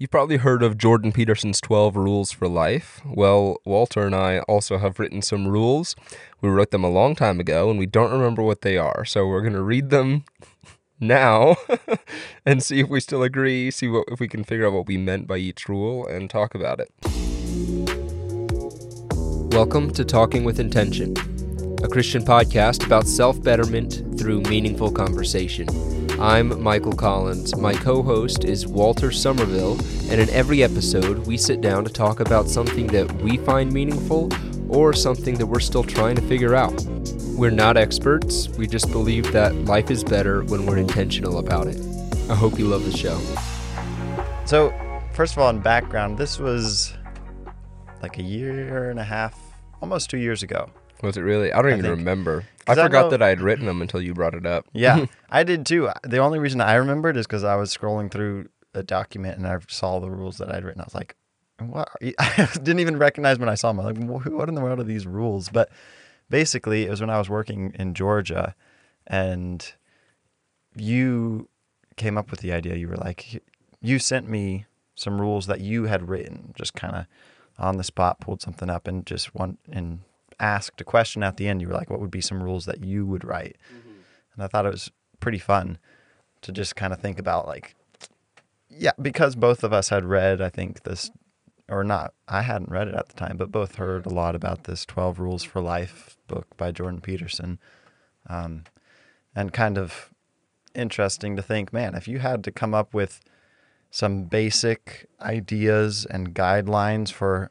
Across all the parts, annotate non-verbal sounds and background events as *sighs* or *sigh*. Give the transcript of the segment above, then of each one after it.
You've probably heard of Jordan Peterson's 12 Rules for Life. Well, Walter and I also have written some rules. We wrote them a long time ago and we don't remember what they are. So we're going to read them *laughs* now *laughs* and see if we still agree, see what if we can figure out what we meant by each rule and talk about it. Welcome to Talking with Intention, a Christian podcast about self-betterment through meaningful conversation. I'm Michael Collins. My co host is Walter Somerville, and in every episode, we sit down to talk about something that we find meaningful or something that we're still trying to figure out. We're not experts, we just believe that life is better when we're intentional about it. I hope you love the show. So, first of all, in background, this was like a year and a half, almost two years ago. Was it really? I don't I even think- remember. I forgot know- that I had written them until you brought it up. *laughs* Yeah, *laughs* I did too. The only reason I remembered is because I was scrolling through a document and I saw the rules that I'd written. I was like, "What?" *laughs* I didn't even recognize when I saw them. I'm like, "What in the world are these rules?" But basically, it was when I was working in Georgia, and you came up with the idea. You were like, you sent me some rules that you had written, just kind of on the spot, pulled something up, and just one and asked a question at the end. You were like, "What would be some rules that you would write?" and I thought it was pretty fun to just kind of think about like yeah because both of us had read I think this or not I hadn't read it at the time but both heard a lot about this 12 rules for life book by Jordan Peterson um, and kind of interesting to think man if you had to come up with some basic ideas and guidelines for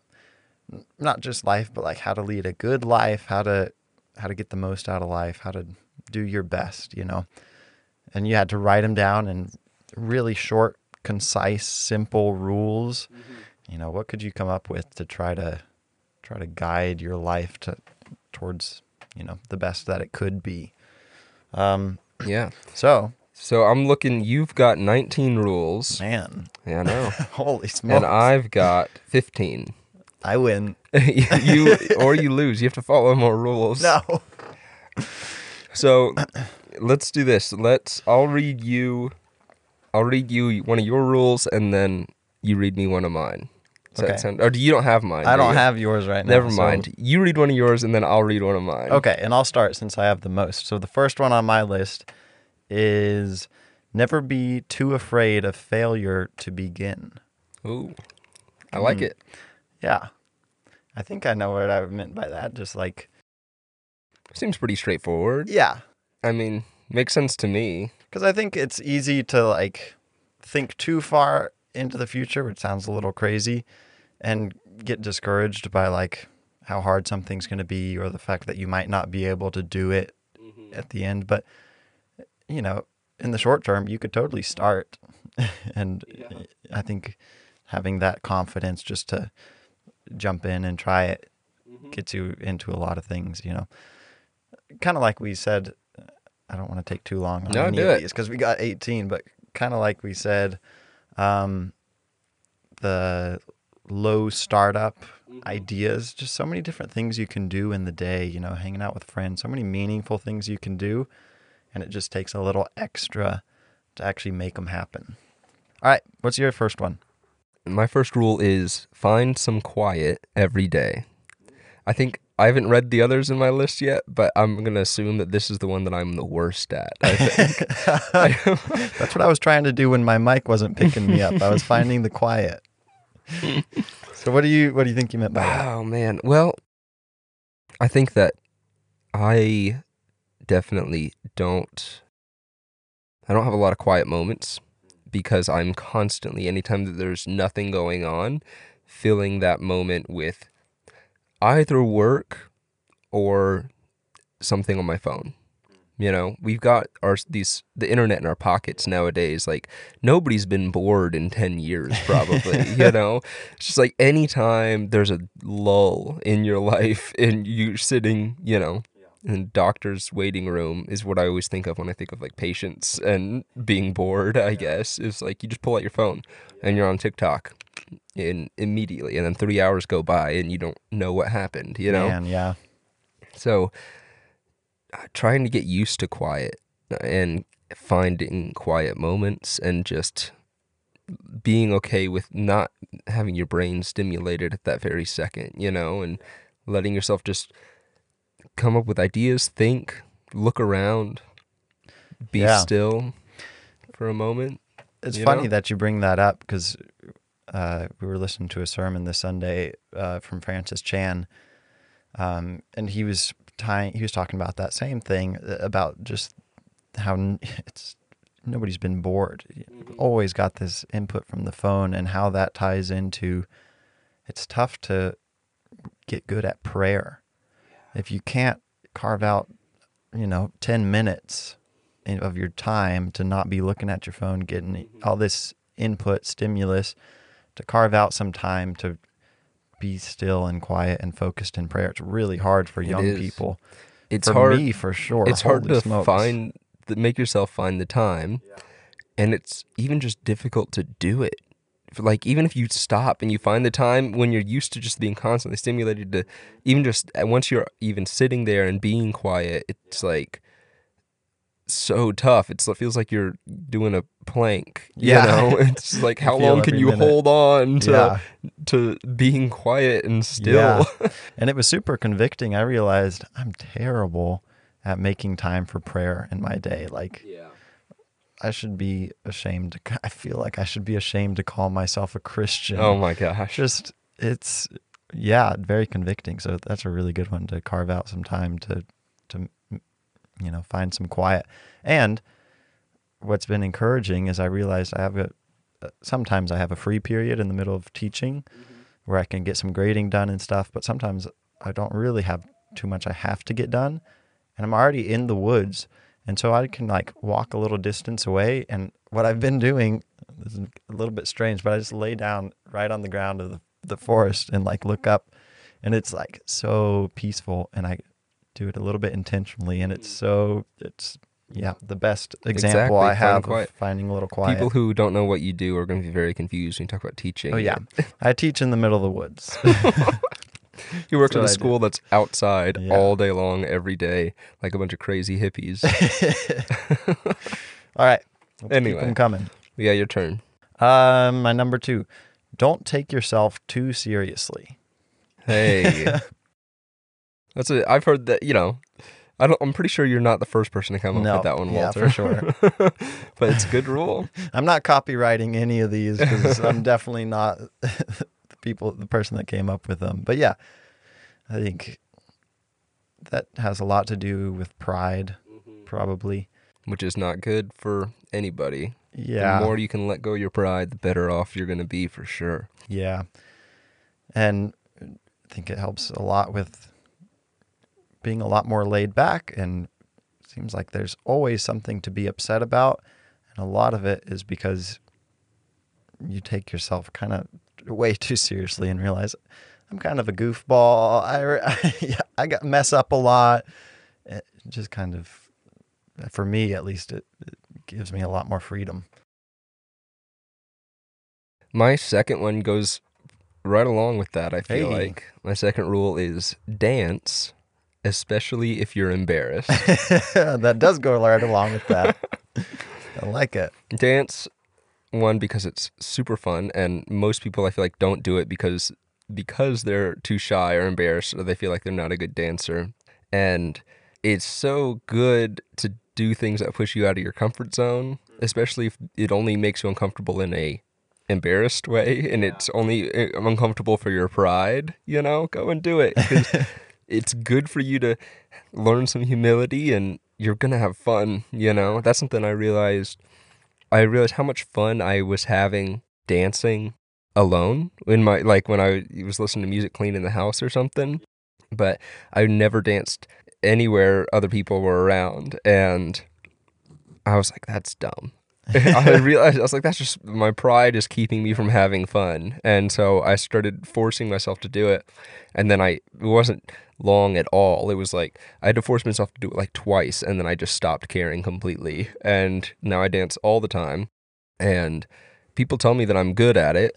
not just life but like how to lead a good life how to how to get the most out of life how to do your best you know and you had to write them down in really short concise simple rules you know what could you come up with to try to try to guide your life to towards you know the best that it could be um Yeah. so So I'm looking, you've got 19 rules. man Yeah, I know. *laughs* holy smokes and I've got 15. I win *laughs* you or you lose. You have to follow more rules. no So let's do this. Let's I'll read you I'll read you one of your rules and then you read me one of mine. Does Okay. that sound or do you don't have mine? I do don't you? have yours right now Never so- mind. You read one of yours and then I'll read one of mine. Okay, and I'll start since I have the most. So the first one on my list is never be too afraid of failure to begin. Ooh. I like Hmm. it. Yeah. I think I know what I meant by that. Just like, Seems pretty straightforward. yeah. I mean, makes sense to me. Because I think it's easy to like think too far into the future, which sounds a little crazy, and get discouraged by like how hard something's going to be or the fact that you might not be able to do it mm-hmm. at the end. But, you know, in the short term, you could totally start. *laughs* and I think having that confidence just to jump in and try it gets you into a lot of things, you know. Kind of like we said, I don't want to take too long on No, any do of it. these because we got 18, but kind of like we said, um, the low startup ideas, just so many different things you can do in the day, you know, hanging out with friends, so many meaningful things you can do. And it just takes a little extra to actually make them happen. All right, what's your first one? My first rule is find some quiet every day. I think I haven't read the others in my list yet, but I'm going to assume that this is the one that I'm the worst at. I think. *laughs* That's what I was trying to do when my mic wasn't picking me up. I was finding the quiet. so what do you what do you think you meant by that? oh man. Well, I think that I definitely don't I don't have a lot of quiet moments because I'm constantly anytime that there's nothing going on filling that moment with either work or something on my phone. Mm. You know, we've got our these the internet in our pockets nowadays. Like nobody's been bored in ten years, probably. *laughs* you know, it's just like anytime there's a lull in your *laughs* life and you're sitting, you know, in doctor's waiting room is what I always think of when I think of like patients and being bored. I guess is like you just pull out your phone and you're on TikTok, and immediately, and then three hours go by and you don't know what happened. You know, Man, yeah. so uh, trying to get used to quiet and finding quiet moments and just being okay with not having your brain stimulated at that very second, you know, and letting yourself just come up with ideas, think, look around, be Yeah. still for a moment. It's funny know? that you bring that up because uh, we were listening to a sermon this Sunday uh, from Francis Chan, um, and he was tying. He was talking about that same thing uh, about just how n- *laughs* it's nobody's been bored. You've Always got this input from the phone, and how that ties into. It's tough to get good at prayer if you can't carve out, you know, ten minutes of your time to not be looking at your phone, getting mm-hmm. all this input, stimulus, to carve out some time to be still and quiet and focused in prayer. It's really hard for young is. people. It's hard for hard. me, for sure. it's hard to smokes. find, make yourself find the time, and it's even just difficult to do it. If- Like even if you stop and you find the time when you're used to just being constantly stimulated to, even just uh, once you're even sitting there and being quiet, it's like so tough. It's, it feels like you're doing a plank. You Yeah. know, *laughs* it's like how long can you minute. hold on to Yeah. to being quiet and still? Yeah. *laughs* and it was super convicting. I realized I'm terrible at making time for prayer in my day. Like yeah. I should be ashamed. To, I feel like I should be ashamed to call myself a Christian. Oh my gosh. just it's yeah, very convicting. So that's a really good one to carve out some time to to you know find some quiet. And what's been encouraging is I realized I have a uh, sometimes I have a free period in the middle of teaching mm-hmm. where I can get some grading done and stuff, but sometimes I don't really have too much I have to get done and I'm already in the woods and so I can like walk a little distance away and what I've been doing this is a little bit strange, but I just lay down right on the ground of the, the forest and like look up and it's like so peaceful and I do it a little bit intentionally and it's mm. so it's yeah, the best example Exactly, I finding have of finding a little quiet. People who don't know what you do are going to be very confused when you talk about teaching. oh yeah. *laughs* I teach in the middle of the woods. *laughs* You work That's at a school that's outside Yeah. all day long, every day, like a bunch of crazy hippies. *laughs* All right. Let's Anyway. them coming. yeah, your turn. Um, my number two, don't take yourself too seriously. Hey. *laughs* that's a, I've heard that, you know, I don't, I'm pretty sure you're not the first person to come up No, with that one, Walter. yeah, for sure. *laughs* but it's a good rule. I'm not copywriting any of these because I'm definitely not people, the person that came up with them. But yeah, I think that has a lot to do with pride, mm-hmm. probably. Which is not good for anybody. Yeah. The more you can let go of your pride, the better off you're going to be for sure. Yeah. And I think it helps a lot with being a lot more laid back and seems like there's always something to be upset about and a lot of it is because you take yourself kind of *laughs* way too seriously and realize I'm kind of a goofball. I yeah, *laughs* I got mess up a lot. It just kind of for me at least it, it gives me a lot more freedom. My second one goes right along with that, I feel Hey. like. My second rule is dance, especially if you're embarrassed. *laughs* that does go right along with that. I like it. dance, one, because it's super fun, and most people I feel like don't do it because because they're too shy or embarrassed or they feel like they're not a good dancer. And it's so good to do things that push you out of your comfort zone, especially if it only makes you uncomfortable in a embarrassed way and it's only uh, uncomfortable for your pride, you know, go and do it. *laughs* it's good for you to learn some humility and you're going to have fun, you know. That's something I realized I realized how much fun I was having dancing alone in my like when I was listening to music cleaning the house or something. But I never danced anywhere other people were around and I was like that's dumb. *laughs* I realized I was like that's just my pride is keeping me from having fun. And so I started forcing myself to do it. And then I wasn't long at all. It was like I had to force myself to do it like twice and then I just stopped caring completely. And now I dance all the time and people tell me that I'm good at it.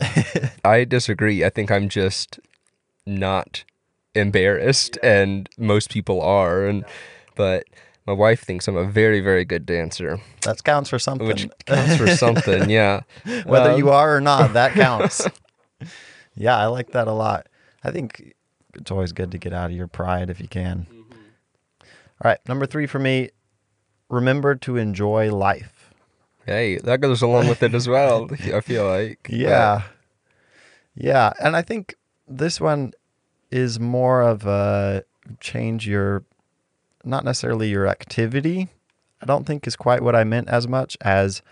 *laughs* I disagree. I think I'm just not embarrassed and most people are and but My wife thinks I'm a very, very good dancer, That counts for something. which counts for something. *laughs* Yeah. Whether you Um, are or not, that counts. *laughs* yeah, I like that a lot. I think it's always good to get out of your pride if you can. All right, number three for me remember to enjoy life. Hey, that goes along with it as well. *laughs* I feel like. Yeah. Yeah. And I think this one is more of a change your, not necessarily your activity. I don't think is quite what I meant as much as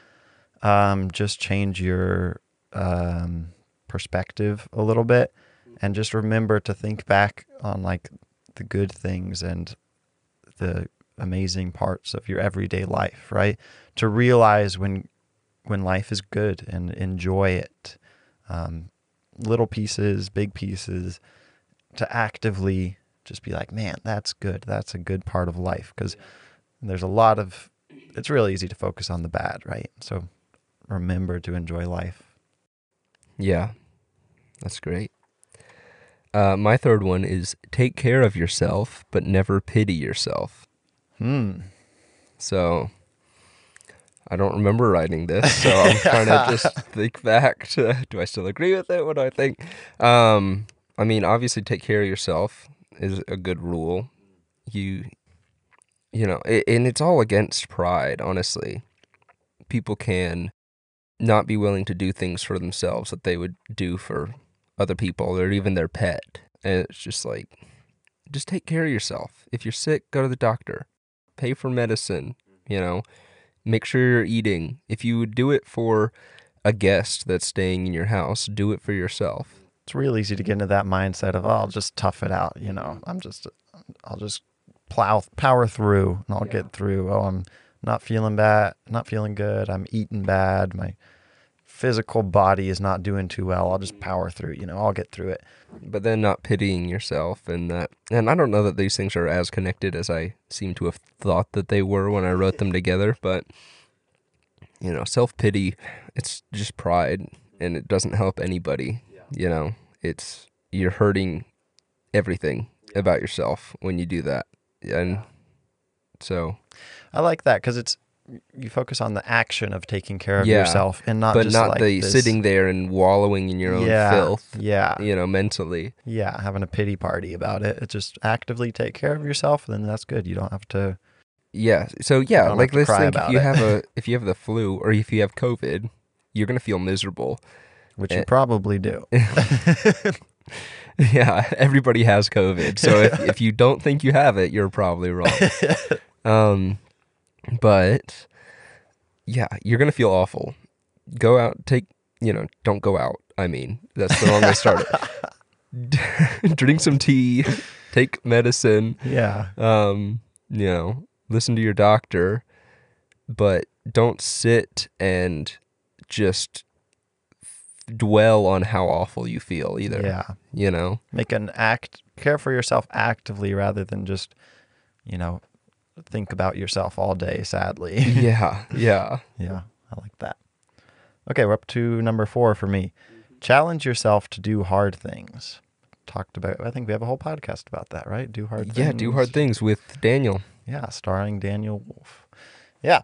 um, just change your um, perspective a little bit and just remember to think back on like the good things and the amazing parts of your everyday life, right? To realize when when life is good and enjoy it. Um, little pieces, big pieces, to actively just be like, man, that's good. That's a good part of life. Because there's a lot of, it's really easy to focus on the bad, right? So remember to enjoy life. Yeah, that's great. Uh, my third one is take care of yourself, but never pity yourself. Hmm. So I don't remember writing this, so I'm *laughs* trying to just think back to do I still agree with it? What do I think? Um, I mean, obviously, take care of yourself is a good rule. You, you know, a- and it's all against pride, honestly. People can not be willing to do things for themselves that they would do for other people or even their pet. And it's just like, just take care of yourself. If you're sick, go to the doctor. Pay for medicine, you know. Make sure you're eating. If you would do it for a guest that's staying in your house, do it for yourself. It's real easy to get into that mindset of, oh, I'll just tough it out. You know, I'm just, I'll just plow, power through and I'll Yeah. get through. Oh, I'm not feeling bad, not feeling good. I'm eating bad. My physical body is not doing too well. I'll just power through. You know, I'll get through it. But then not pitying yourself and that and I don't know that these things are as connected as I seem to have thought that they were when I wrote them together, but you know, self-pity, it's just pride and it doesn't help anybody. You know, it's you're hurting everything about yourself when you do that. And so I like that because it's you focus on the action of taking care of Yeah, yourself and not but just not like the this- sitting there and wallowing in your own yeah, filth, Yeah, you know, mentally. yeah, having a pity party about it. It's just actively take care of yourself, then that's good. You don't have to. Yeah. So yeah, like let's think if you it. have a *laughs* if you have the flu or if you have COVID, you're gonna feel miserable. Which Eh. you probably do. *laughs* yeah, everybody has COVID. So if if you don't think you have it, you're probably wrong. *laughs* Um, but yeah, you're gonna feel awful. Go out, take you know, don't go out. I mean, that's the wrong way to start it. *laughs* Drink some tea, take medicine. yeah, um, you know, listen to your doctor, but don't sit and just dwell on how awful you feel either. yeah. You know? Make an act. Care for yourself actively rather than just, you know, think about yourself all day. Sadly. *laughs* Yeah. Yeah. Yeah, I like that. Okay, we're up to number four for me. Challenge yourself to do hard things. Talked about, I think we have a whole podcast about that, right? Do hard things. Yeah, do hard things with Daniel. Yeah, starring Daniel Wolf. Yeah.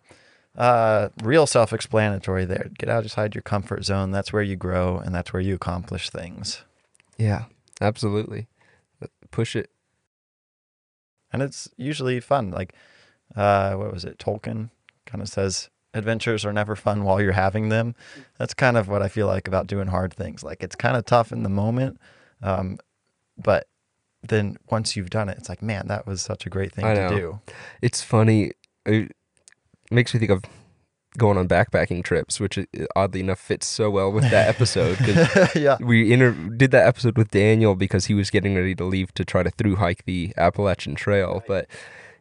Uh, real self explanatory there. Get outside your comfort zone. That's where you grow and that's where you accomplish things. Yeah, absolutely. Push it. And it's usually fun. Like, uh, what was it? Tolkien kind of says adventures are never fun while you're having them. That's kind of what I feel like about doing hard things. Like, it's kind of tough in the moment. Um, but then once you've done it, it's like, man, that was such a great thing I to know. do. It's funny. It makes me think of going on backpacking trips, which uh, oddly enough fits so well with that episode *laughs* yeah. we inter- did that episode with Daniel because he was getting ready to leave to try to through hike the Appalachian Trail. But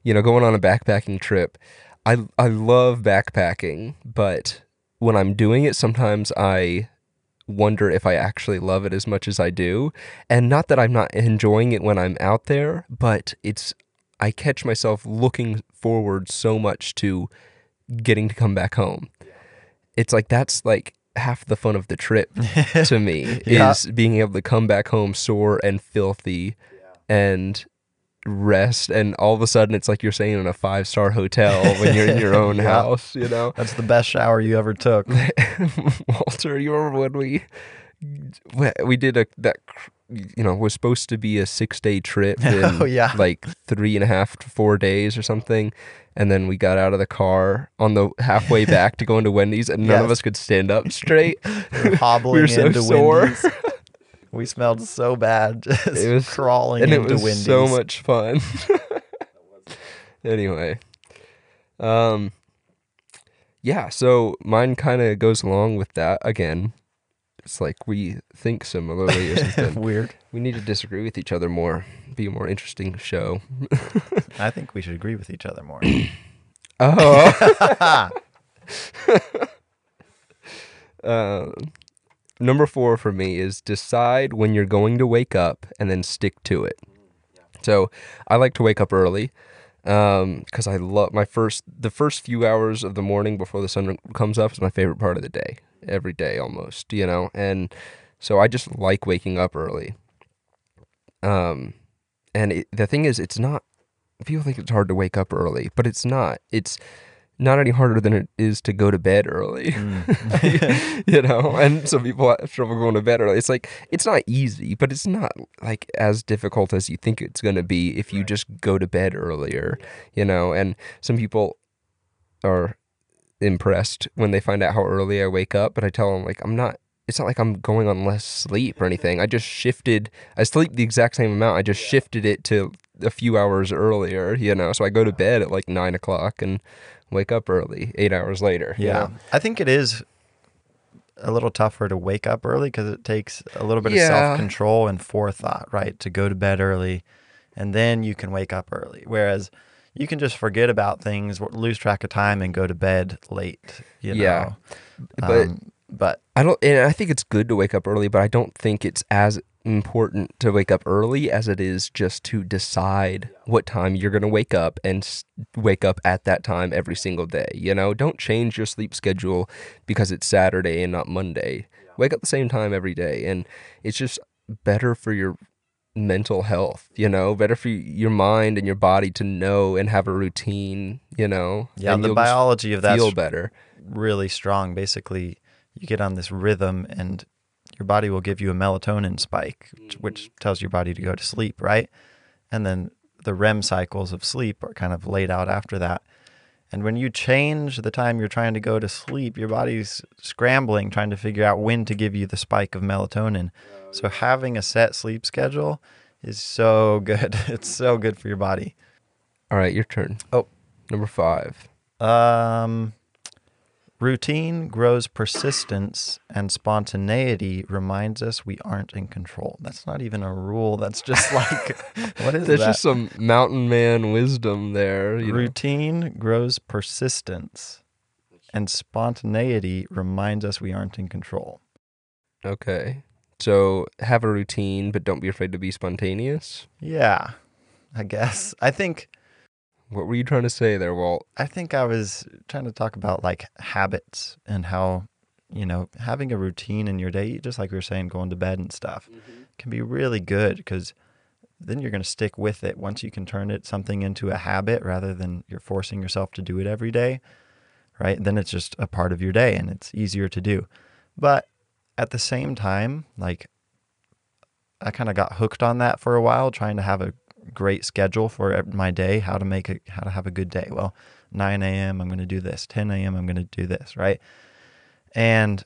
you know, going on a backpacking trip, I I love backpacking, but when I'm doing it, sometimes I wonder if I actually love it as much as I do. And not that I'm not enjoying it when I'm out there, but it's I catch myself looking forward so much to getting to come back home. It's like that's like half the fun of the trip *laughs* to me *laughs* Yeah. is being able to come back home sore and filthy and rest and all of a sudden it's like you're staying in a five star hotel when you're in your *laughs* own Yeah. house, you know? That's the best shower you ever took. Walter, you remember when we we did a that you know was supposed to be a six day trip oh, in Oh, yeah. like three and a half to four days or something, and then we got out of the car on the halfway *laughs* back to go into Wendy's, and none of us could stand up straight. We were hobbling *laughs* we were so into sore. Wendy's. *laughs* We smelled so bad, just It was- crawling and it into was Wendy's. so much fun. anyway, um, yeah. So mine kind of goes along with that again. It's like we think similarly or something. *laughs* Weird. we need to disagree with each other more. Be a more interesting show. *laughs* I think we should agree with each other more. *coughs* Oh. uh, *laughs* number four for me is decide when you're going to wake up and then stick to it. So I like to wake up early because I love my first the first few hours of the morning before the sun comes up is my favorite part of the day. Every day almost, you know, and so I just like waking up early. Um, and it, the thing is, it's not. People think it's hard to wake up early, but it's not. It's not any harder than it is to go to bed early. Mm. *laughs* you know, and some people have trouble going to bed early. It's like it's not easy, but it's not like as difficult as you think it's going to be if you just go to bed earlier. You know, and some people are impressed when they find out how early I wake up, but I tell them like I'm not. It's not like I'm going on less sleep or anything. I just shifted. I sleep the exact same amount. I just shifted it to a few hours earlier. You know, so I go to bed at like nine o'clock and wake up early eight hours later. you Yeah. know? I think it is a little tougher to wake up early because it takes a little bit Yeah. of self control and forethought, right? To go to bed early and then you can wake up early. Whereas you can just forget about things, lose track of time, and go to bed late. You know? Yeah. But Um, but I don't, and I think it's good to wake up early, but I don't think it's as important to wake up early as it is just to decide what time you're going to wake up and wake up at that time every single day. You know, don't change your sleep schedule because it's Saturday and not Monday. Wake up the same time every day, and it's just better for your mental health, you know, better for your mind and your body to know and have a routine, you know. yeah, and the biology of that feel better. really strong. Basically, you get on this rhythm and your body will give you a melatonin spike, which, which tells your body to go to sleep, right? And then the REM cycles of sleep are kind of laid out after that. And when you change the time you're trying to go to sleep, your body's scrambling trying to figure out when to give you the spike of melatonin. So having a set sleep schedule is so *laughs* good. It's so good for your body. All right, your turn. Oh. Number five. Um, routine grows persistence, and spontaneity reminds us we aren't in control. That's not even a rule. That's just *laughs* like what is There's that? just some mountain man wisdom there. You know? routine grows persistence, and spontaneity reminds us we aren't in control. Okay. So have a routine, but don't be afraid to be spontaneous. Yeah, I guess. I think What were you trying to say there, Walt? I think I was trying to talk about like habits and how, you know, having a routine in your day, just like we were saying, going to bed and stuff, mm-hmm. can be really good because then you're going to stick with it once you can turn it something into a habit rather than you're forcing yourself to do it every day, right? Then it's just a part of your day and it's easier to do. But at the same time, like I kind of got hooked on that for a while, trying to have a great schedule for my day, how to make a how to have a good day. Well, 9 a.m. I'm going to do this. 10 a.m. I'm going to do this, right? And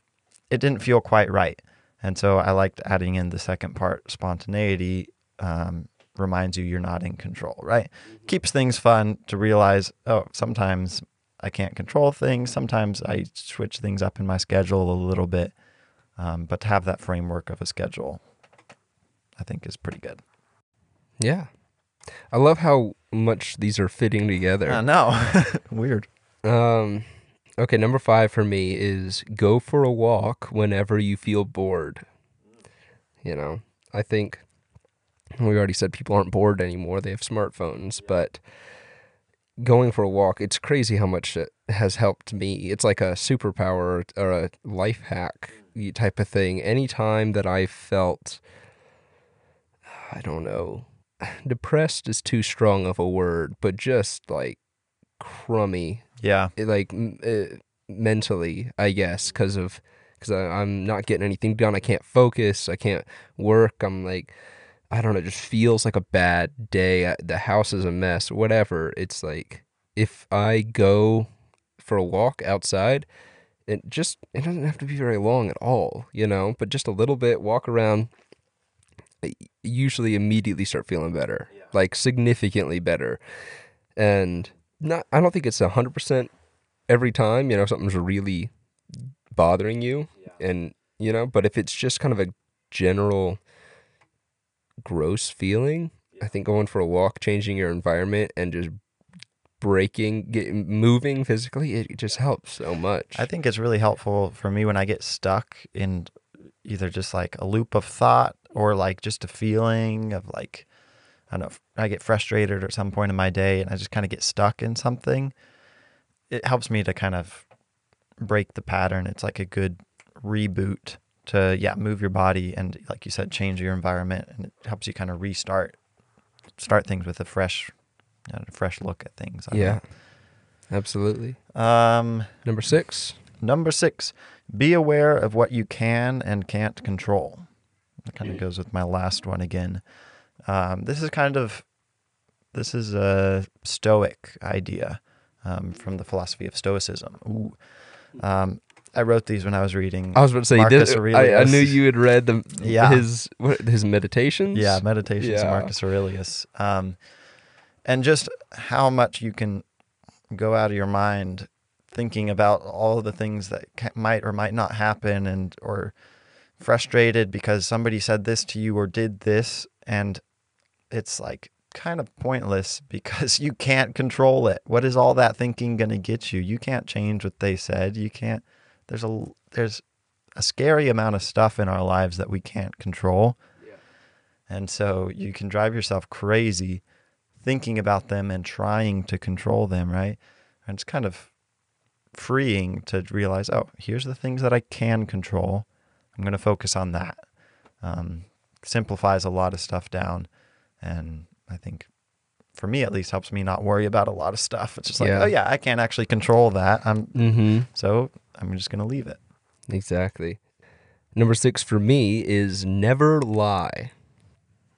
it didn't feel quite right. And so I liked adding in the second part, spontaneity. Um, reminds you you're not in control, right? Keeps things fun to realize, oh, sometimes I can't control things. Sometimes I switch things up in my schedule a little bit. Um, but to have that framework of a schedule, I think is pretty good. Yeah. I love how much these are fitting together. I know. *laughs* Weird. Um, okay, number five for me is go for a walk whenever you feel bored. You know, I think we already said people aren't bored anymore. They have smartphones, but going for a walk, it's crazy how much it has helped me. It's like a superpower or a life hack type of thing. Anytime that I felt, I don't know, depressed is too strong of a word, but just like crummy, Yeah. it, like m- uh, mentally, I guess, because of because I'm not getting anything done. I can't focus. I can't work. I'm like, I don't know. It just feels like a bad day. The house is a mess. Whatever. It's like if I go for a walk outside, it just it doesn't have to be very long at all, you know, but just a little bit. Walk around. Usually immediately start feeling better, like significantly better, and not. I don't think it's a hundred percent every time. You know, something's really bothering you, and you know, but if it's just kind of a general gross feeling, I think going for a walk, changing your environment, and just breaking, getting moving physically, it just helps so much. I think it's really helpful for me when I get stuck in either just like a loop of thought or like just a feeling of like, I don't know, I get frustrated at some point in my day and I just kind of get stuck in something. It helps me to kind of break the pattern. It's like a good reboot to, yeah, move your body and, like you said, change your environment. And it helps you kind of restart, start things with a fresh, you know, a fresh look at things. I yeah, absolutely. Um, Number six. Number six, be aware of what you can and can't control. That kind of goes with my last one again. Um, this is kind of this is a Stoic idea um, from the philosophy of Stoicism. Ooh. Um, I wrote these when I was reading. I was about to say, Marcus this, I, I knew you had read the Yeah. his what, his meditations. Yeah, Meditations Yeah. of Marcus Aurelius. Um, and just how much you can go out of your mind thinking about all the things that ca- might or might not happen and or frustrated because somebody said this to you or did this and it's like kind of pointless *laughs* because you can't control it. What is all that thinking going to get you? You can't change what they said. You can't there's a there's a scary amount of stuff in our lives that we can't control. And so you can drive yourself crazy thinking about them and trying to control them, right? And it's kind of freeing to realize, oh, here's the things that I can control. I'm going to focus on that. Um, simplifies a lot of stuff down. And I think for me at least helps me not worry about a lot of stuff. It's just like, Yeah. oh yeah, I can't actually control that. I'm Mm-hmm. so I'm just going to leave it. Exactly. Number six for me is never lie,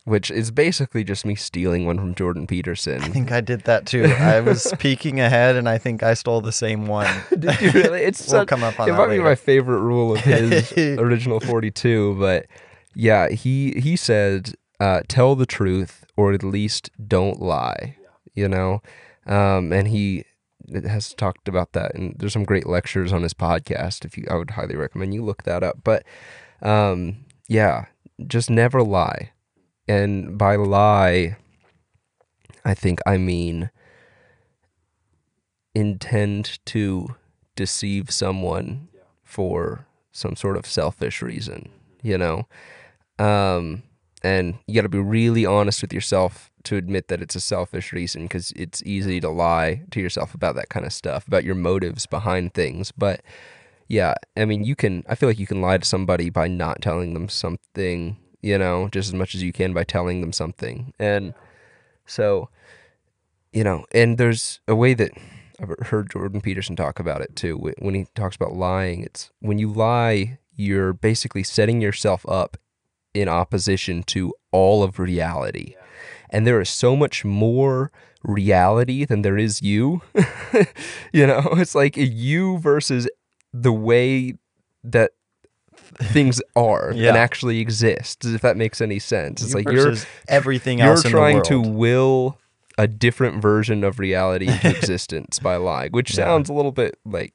which is basically just me stealing one from Jordan Peterson. I think I did that too. I was *laughs* peeking ahead, and I think I stole the same one. *laughs* Did you really? *laughs* It's we'll such- come up on it that might be my favorite rule of his original 42 but yeah he he said uh, tell the truth or at least don't lie you know um, and he has talked about that and there's some great lectures on his podcast if you i would highly recommend you look that up but um, yeah just never lie and by lie i think i mean intend to deceive someone for some sort of selfish reason, you know? Um, and you got to be really honest with yourself to admit that it's a selfish reason because it's easy to lie to yourself about that kind of stuff, about your motives behind things. But yeah, I mean, you can, I feel like you can lie to somebody by not telling them something, you know, just as much as you can by telling them something. And so, you know, and there's a way that I've heard Jordan Peterson talk about it too. When he talks about lying, it's when you lie, you're basically setting yourself up in opposition to all of reality. And there is so much more reality than there is you. *laughs* you know, it's like you versus the way that things are *laughs* Yeah. and actually exist, if that makes any sense. It's You like you're everything you're else in trying to will a different version of reality into *laughs* existence by lying, which Yeah. sounds a little bit like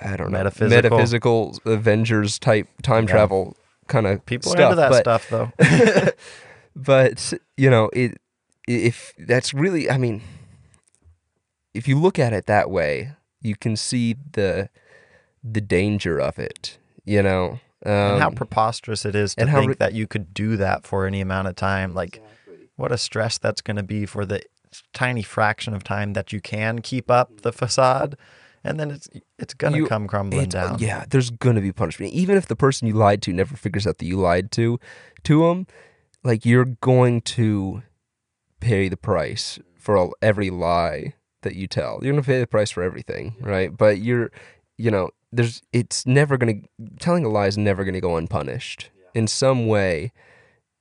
I don't know Metaphysical. metaphysical Avengers type time Yeah. travel kind of People stuff. are into that but, stuff, though. *laughs* but you know it if that's really I mean if you look at it that way, you can see the the danger of it. You know, um, and how preposterous it is to and how think ri- that you could do that for any amount of time. Like, what a stress that's going to be for the tiny fraction of time that you can keep up the facade, and then it's it's going to You- come crumbling It's- uh, down. Yeah, there's gonna be punishment. Even if the person you lied to never figures out that you lied to to them, like you're going to pay the price for all, every lie that you tell. You're gonna pay the price for everything, right? But you're, you know, there's it's never gonna telling a lie is never gonna go unpunished. In some way,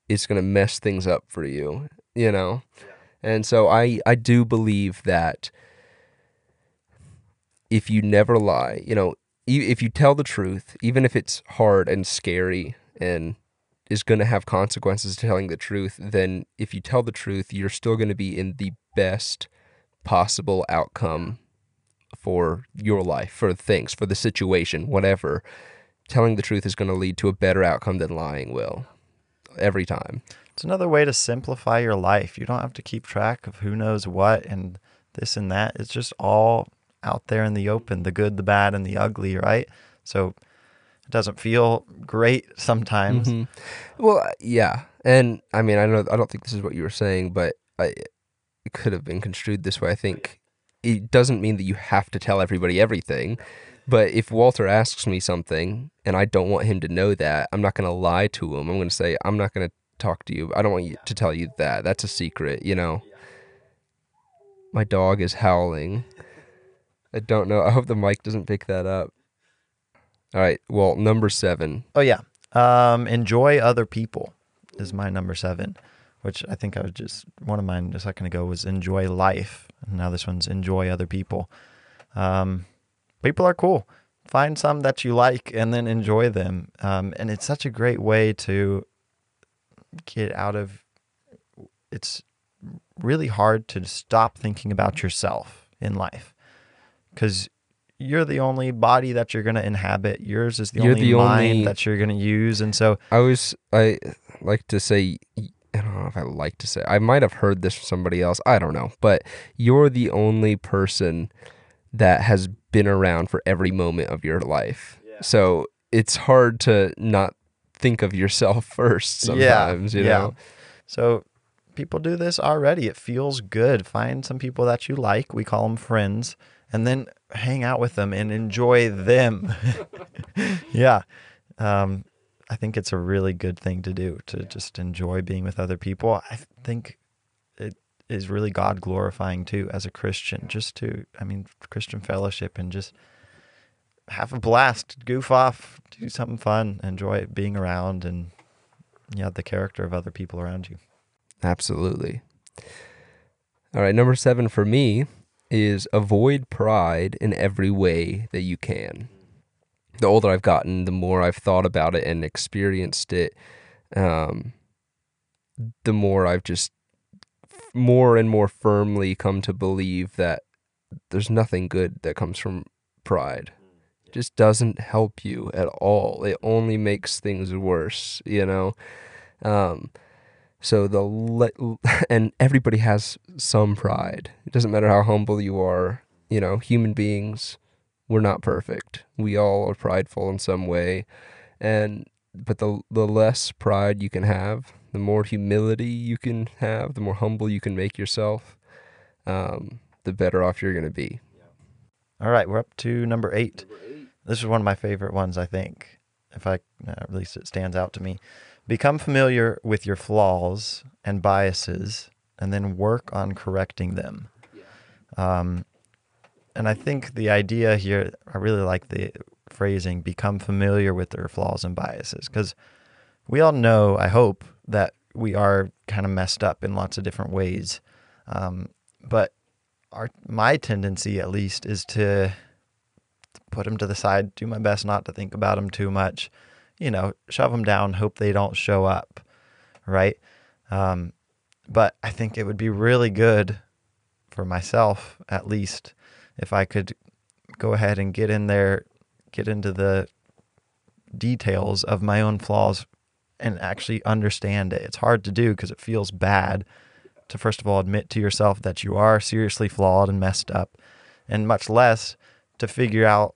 it's gonna mess things up for you, you know. And so I I do believe that if you never lie, you know, if you tell the truth, even if it's hard and scary and is going to have consequences to telling the truth, then if you tell the truth, you're still going to be in the best possible outcome for your life, for things, for the situation, whatever. Telling the truth is going to lead to a better outcome than lying will every time. It's another way to simplify your life. You don't have to keep track of who knows what and this and that. It's just all out there in the open the good, the bad, and the ugly, right? So it doesn't feel great sometimes. Mhm. Well, yeah, and I mean, I know I don't think this is what you were saying, but I, it could have been construed this way. I think it doesn't mean that you have to tell everybody everything. But if Walter asks me something and I don't want him to know that, I'm not going to lie to him. I'm going to say, I'm not going to talk to you. I don't want you to tell you that. That's a secret, you know. My dog is howling. I don't know. I hope the mic doesn't pick that up. All right. Well, number seven. Oh yeah. Um, enjoy other people is my number seven, which I think I was just one of mine a second ago was enjoy life. And now this one's enjoy other people. Um, people are cool. Find some that you like and then enjoy them. Um, and it's such a great way to get out of. It's really hard to stop thinking about yourself in life because you're the only body that you're going to inhabit. Yours is the You're only the mind only- that you're going to use. And so, I was I like to say I don't know if I like to say I might have heard this from somebody else. I don't know, but you're the only person that has been around for every moment of your life. Yeah. So it's hard to not think of yourself *laughs* first sometimes, you yeah. so people do this already. It feels good. Find some people that you like. We call them friends, and then hang out with them and enjoy them. *laughs* yeah. Um, I think it's a really good thing to do to just enjoy being with other people. I think it is really God glorifying too as a Christian, just to, I mean, Christian fellowship and just have a blast, goof off, do something fun, enjoy being around and, yeah, the character of other people around you. Absolutely. All right, number 7 for me is avoid pride in every way that you can. The older I've gotten, the more I've thought about it and experienced it, um, the more I've just more and more firmly come to believe that there's nothing good that comes from pride. It just doesn't help you at all. It only makes things worse, you know? Um, so the le- *laughs* and everybody has some pride. It doesn't matter how humble you are. You know, human beings, we're not perfect. We all are prideful in some way, and but the the less pride you can have, the more humility you can have, the more humble you can make yourself, um, the better off you're gonna be. All right, we're up to number eight. This is one of my favorite ones, I think. If I, uh, at least it stands out to me. Become familiar with your flaws and biases, and then work on correcting them. Um, and I think the idea here, I really like the phrasing become familiar with their flaws and biases because we all know, I hope, that we are kind of messed up in lots of different ways. Um, but our my tendency, at least, is to put them to the side, do my best not to think about them too much, you know, shove them down, hope they don't show up, right? Um, but I think it would be really good for myself, at least, if I could go ahead and get in there, get into the details of my own flaws and actually understand it. It's hard to do because it feels bad to, first of all, admit to yourself that you are seriously flawed and messed up, and much less to figure out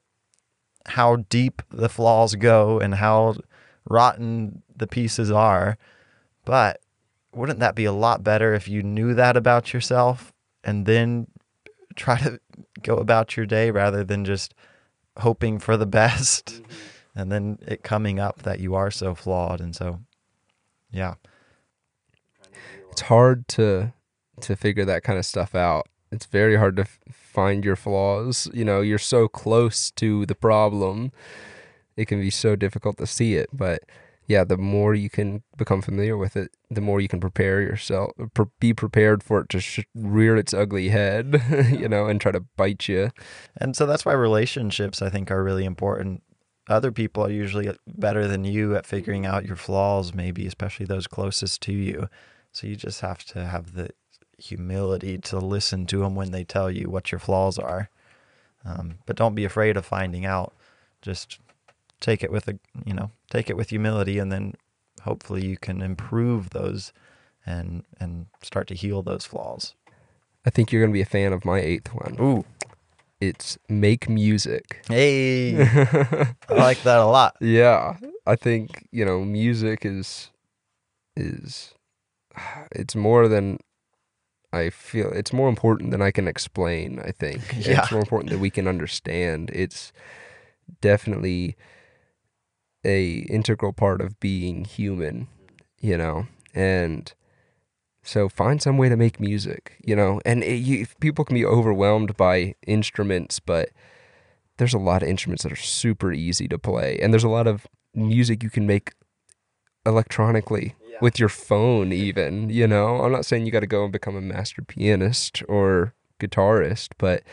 how deep the flaws go and how rotten the pieces are. But wouldn't that be a lot better if you knew that about yourself and then try to go about your day rather than just hoping for the *laughs* best and then it coming up that you are so flawed and so yeah It's hard to to figure that kind of stuff out. It's very hard to f- find your flaws. You know, you're so close to the problem. It can be so difficult to see it, but yeah, the more you can become familiar with it, the more you can prepare yourself, pre- be prepared for it to sh- rear its ugly head, *laughs* you know, and try to bite you. And so that's why relationships, I think, are really important. Other people are usually better than you at figuring out your flaws, maybe, especially those closest to you. So you just have to have the humility to listen to them when they tell you what your flaws are. Um, but don't be afraid of finding out. Just take it with a, you know, take it with humility, and then hopefully you can improve those and and start to heal those flaws. I think you're going to be a fan of my eighth one. Ooh, It's make music. hey, *laughs* I like that a lot. Yeah, I think you know music is is it's more than I feel. It's more important than I can explain. I think *laughs* Yeah. it's more important that we can understand. It's definitely a integral part of being human, you know, and so find some way to make music, you know, and it, you, people can be overwhelmed by instruments, but there's a lot of instruments that are super easy to play, and there's a lot of music you can make electronically with your phone, even. You know, I'm not saying you got to go and become a master pianist or guitarist, but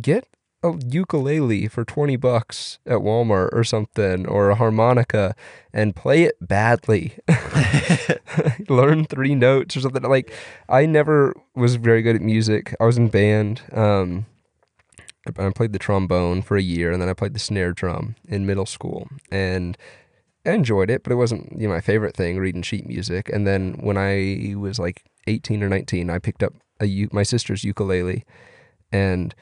get a ukulele for 20 bucks at Walmart or something, or a harmonica and play it badly. *laughs* Learn three notes or something. Like, I never was very good at music. I was in band. Um, I played the trombone for a year, and then I played the snare drum in middle school, and I enjoyed it, but it wasn't you know my favorite thing reading sheet music. And then when I was like 18 or 19, I picked up a my sister's ukulele, and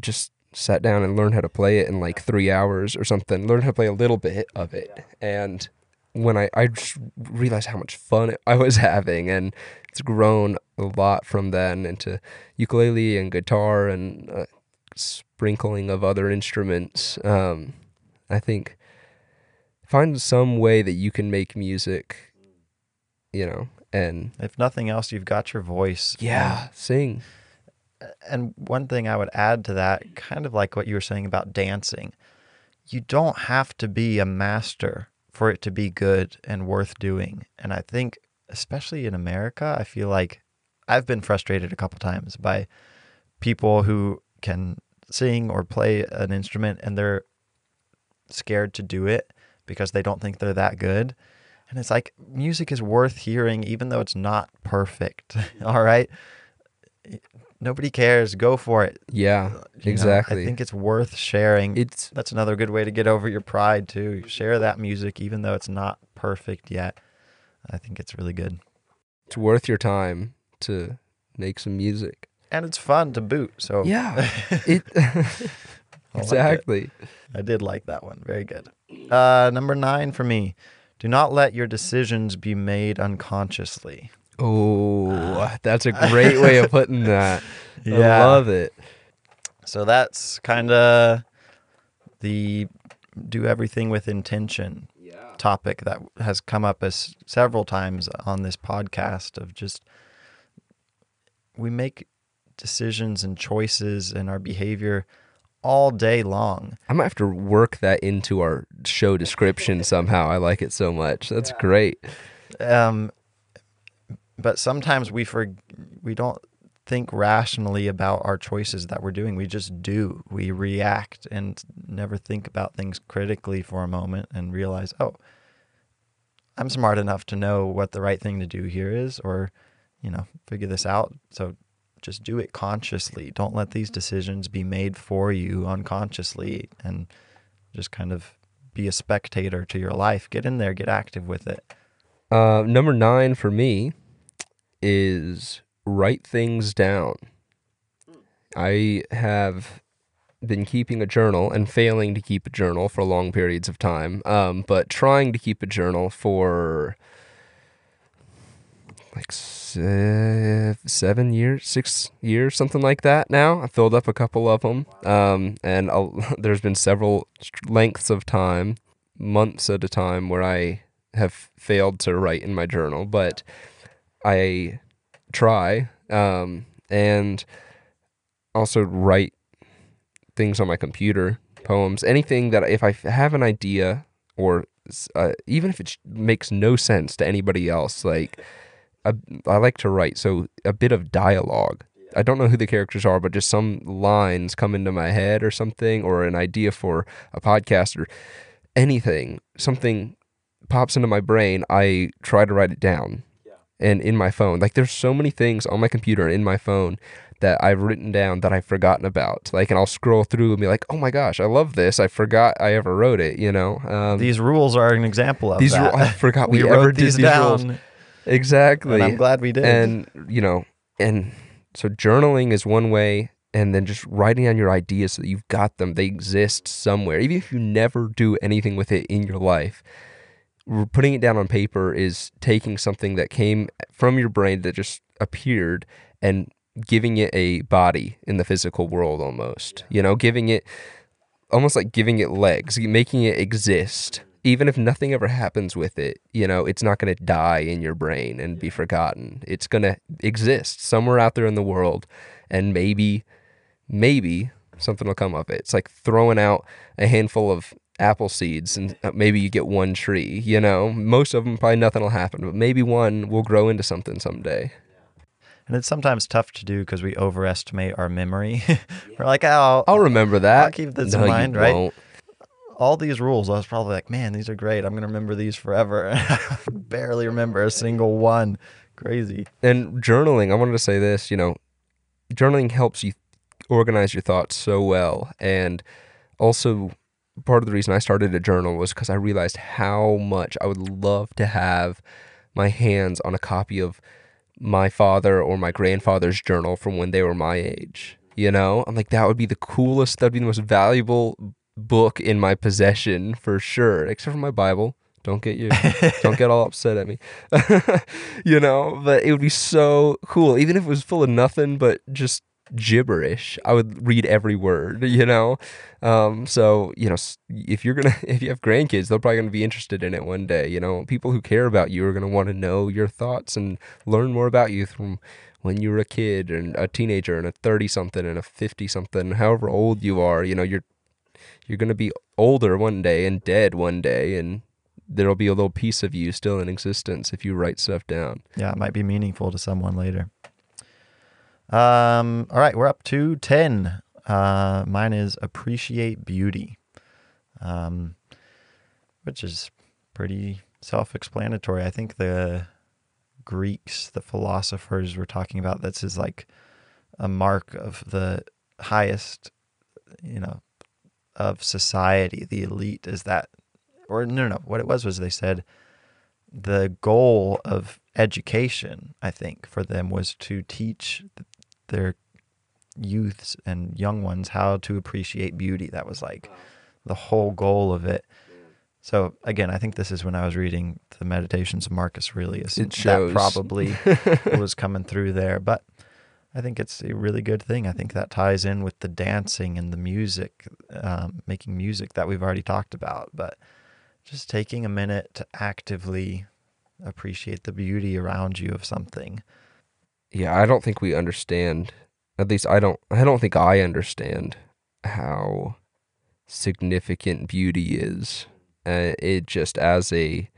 just sat down and learned how to play it in like three hours or something. Learned how to play a little bit of it, and when I I just realized how much fun *laughs* I was having, and it's grown a lot from then into ukulele and guitar and uh, sprinkling of other instruments. Um, I think find some way that you can make music, you know, and If nothing else, you've got your voice. yeah, sing. And one thing I would add to that, kind of like what you were saying about dancing, you don't have to be a master for it to be good and worth doing. And I think, especially in America, I feel like I've been frustrated a couple times by people who can sing or play an instrument and they're scared to do it because they don't think they're that good. And it's like music is worth hearing even though it's not perfect. *laughs* All right? Nobody cares. Go for it. Yeah, You know, exactly. I think it's worth sharing. it's That's another good way to get over your pride too. Share that music even though it's not perfect yet. I think it's really good. it's worth your time to make some music. And it's fun to boot. So Yeah, *laughs* it I like it. *laughs* exactly. I did like that one. Very good. Uh, number nine for me. Do not let your decisions be made unconsciously. Oh, that's a great way of putting *laughs* that. Yeah. I love it. So that's kind of the do everything with intention Yeah. topic that has come up as several times on this podcast of just we make decisions and choices and our behavior all day long. I might have to work that into our show description somehow. I like it so much. That's great. Um, but sometimes we for we don't think rationally about our choices that we're doing. We just do. We react and never think about things critically for a moment and realize, oh, I'm smart enough to know what the right thing to do here is, or you know, figure this out. So just do it consciously. Don't let these decisions be made for you unconsciously and just kind of be a spectator to your life. Get in there, get active with it. Uh, number nine for me is write things down. I have been keeping a journal and failing to keep a journal for long periods of time, um, but trying to keep a journal for like se- seven years, six years, something like that. Now I filled up a couple of them, um, and I'll, *laughs* there's been several lengths of time, months at a time, where I have failed to write in my journal, but I try um, and also write things on my computer, poems, anything that if I have an idea or uh, even if it sh- makes no sense to anybody else, like I, I like to write. So a bit of dialogue. I don't know who the characters are, but just some lines come into my head or something, or an idea for a podcast or anything. Something pops into my brain. I try to write it down and in my phone. Like there's so many things on my computer and in my phone that I've written down that I've forgotten about. Like, and I'll scroll through and be like, "Oh my gosh, I love this! I forgot I ever wrote it." You know, um, These rules are an example of these that. ru- I forgot *laughs* we, we ever wrote did these these rules. down, Exactly, and I'm glad we did. and you know, and so journaling is one way, and then just writing down your ideas so that you've got them. They exist somewhere, even if you never do anything with it in your life. Putting it down on paper is taking something that came from your brain that just appeared and giving it a body in the physical world almost. You know, giving it almost like giving it legs, making it exist. Mm-hmm. Even if nothing ever happens with it, you know, it's not going to die in your brain and be forgotten. It's going to exist somewhere out there in the world. And maybe, maybe something will come of it. It's like throwing out a handful of apple seeds and uh, maybe you get one tree, you know? Most of them, probably nothing will happen, but maybe one will grow into something someday. and it's sometimes tough to do because we overestimate our memory. *laughs* We're like, oh, I'll remember that. I'll keep this No, in you mind, right? won't. all these rules. I was probably like, man, these are great. I'm gonna remember these forever. I *laughs* barely remember a single one. Crazy. and journaling i wanted to say this you know journaling helps you organize your thoughts so well and also part of the reason i started a journal was because i realized how much i would love to have my hands on a copy of my father or my grandfather's journal from when they were my age you know? I'm like that would be the coolest that'd be the most valuable book in my possession for sure except for my bible. Don't get you don't get all *laughs* upset at me. *laughs* You know? But it would be so cool even if it was full of nothing but just gibberish i would read every word *laughs* you know um, so you know if you're gonna *laughs* if you have grandkids they're probably gonna be interested in it one day you know people who care about you are gonna want to know your thoughts and learn more about you from when you were a kid and a teenager and a 30 something and a 50 something however old you are you know you're you're gonna be older one day and dead one day and there'll be a little piece of you still in existence if you write stuff down. Yeah, it might be meaningful to someone later. Um, all right, we're up to 10. Uh, mine is appreciate beauty, um, which is pretty self explanatory. I think the Greeks, the philosophers were talking about this is like a mark of the highest, you know, of society, the elite is that, or no, no, what it was was they said the goal of education, I think, for them was to teach their youths and young ones how to appreciate beauty. That was like the whole goal of it. So again, I think this is when I was reading the Meditations of Marcus Aurelius. It That probably *laughs* was coming through there, but I think it's a really good thing. I think that ties in with the dancing and the music, um, making music that we've already talked about. But just taking a minute to actively appreciate the beauty around you of something. Yeah, I don't think we understand. At least I don't. I don't think I understand how significant beauty is. Uh, it just as a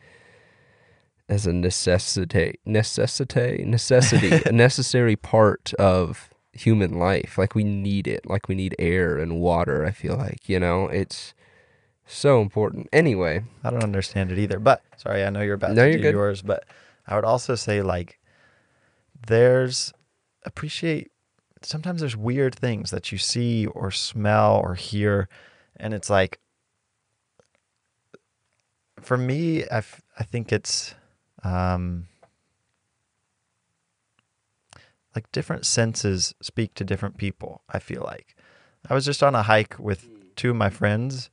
as a necessity, necessity, necessity, a *laughs* necessary part of human life. Like we need it. Like we need air and water. I feel like you know it's so important. Anyway, I don't understand it either. But sorry, I know you're about No, to you're do good. yours, but I would also say like there's appreciate sometimes there's weird things that you see or smell or hear and it's like for me I, f- I think it's um like different senses speak to different people i feel like i was just on a hike with two of my friends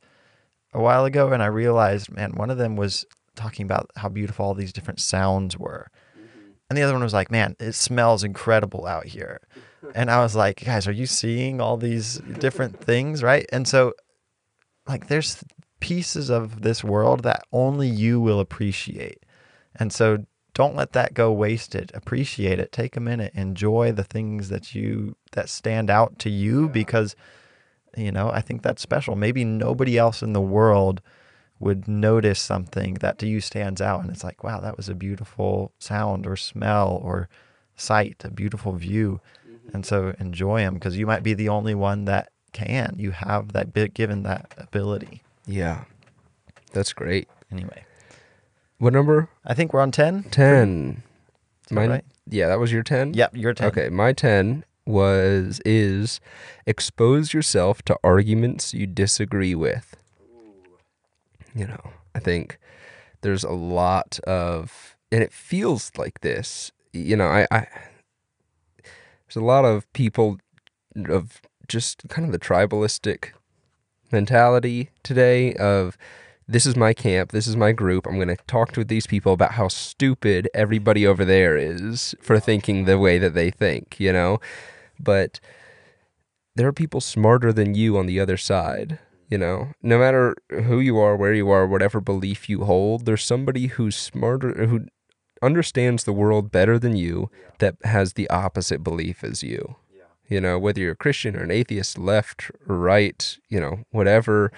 a while ago and I realized, man, one of them was talking about how beautiful all these different sounds were. And the other one was like, man, it smells incredible out here. And I was like, guys, are you seeing all these different things? Right. And so, like, there's pieces of this world that only you will appreciate. And so, don't let that go wasted. Appreciate it. Take a minute. Enjoy the things that you that stand out to you because you know, I think that's special. Maybe nobody else in the world would notice something that to you stands out and it's like, wow, that was a beautiful sound or smell or sight, a beautiful view. Mm-hmm. And so enjoy them because you might be the only one that can. You have that bit given that ability. Yeah. That's great. Anyway, What number? I think we're on 10. 10. Is Mine- right? Yeah, that was your 10? Yep, you're 10. Okay, my 10 was is expose yourself to arguments you disagree with. You know, I think there's a lot of and it feels like this. You know, I, I there's a lot of people of just kind of the tribalistic mentality today of this is my camp, this is my group. I'm going to talk to these people about how stupid everybody over there is for thinking the way that they think, you know? But there are people smarter than you on the other side, you know? No matter who you are, where you are, whatever belief you hold, there's somebody who's smarter who understands the world better than you that has the opposite belief as you. You know, whether you're a Christian or an atheist, left or right, you know, whatever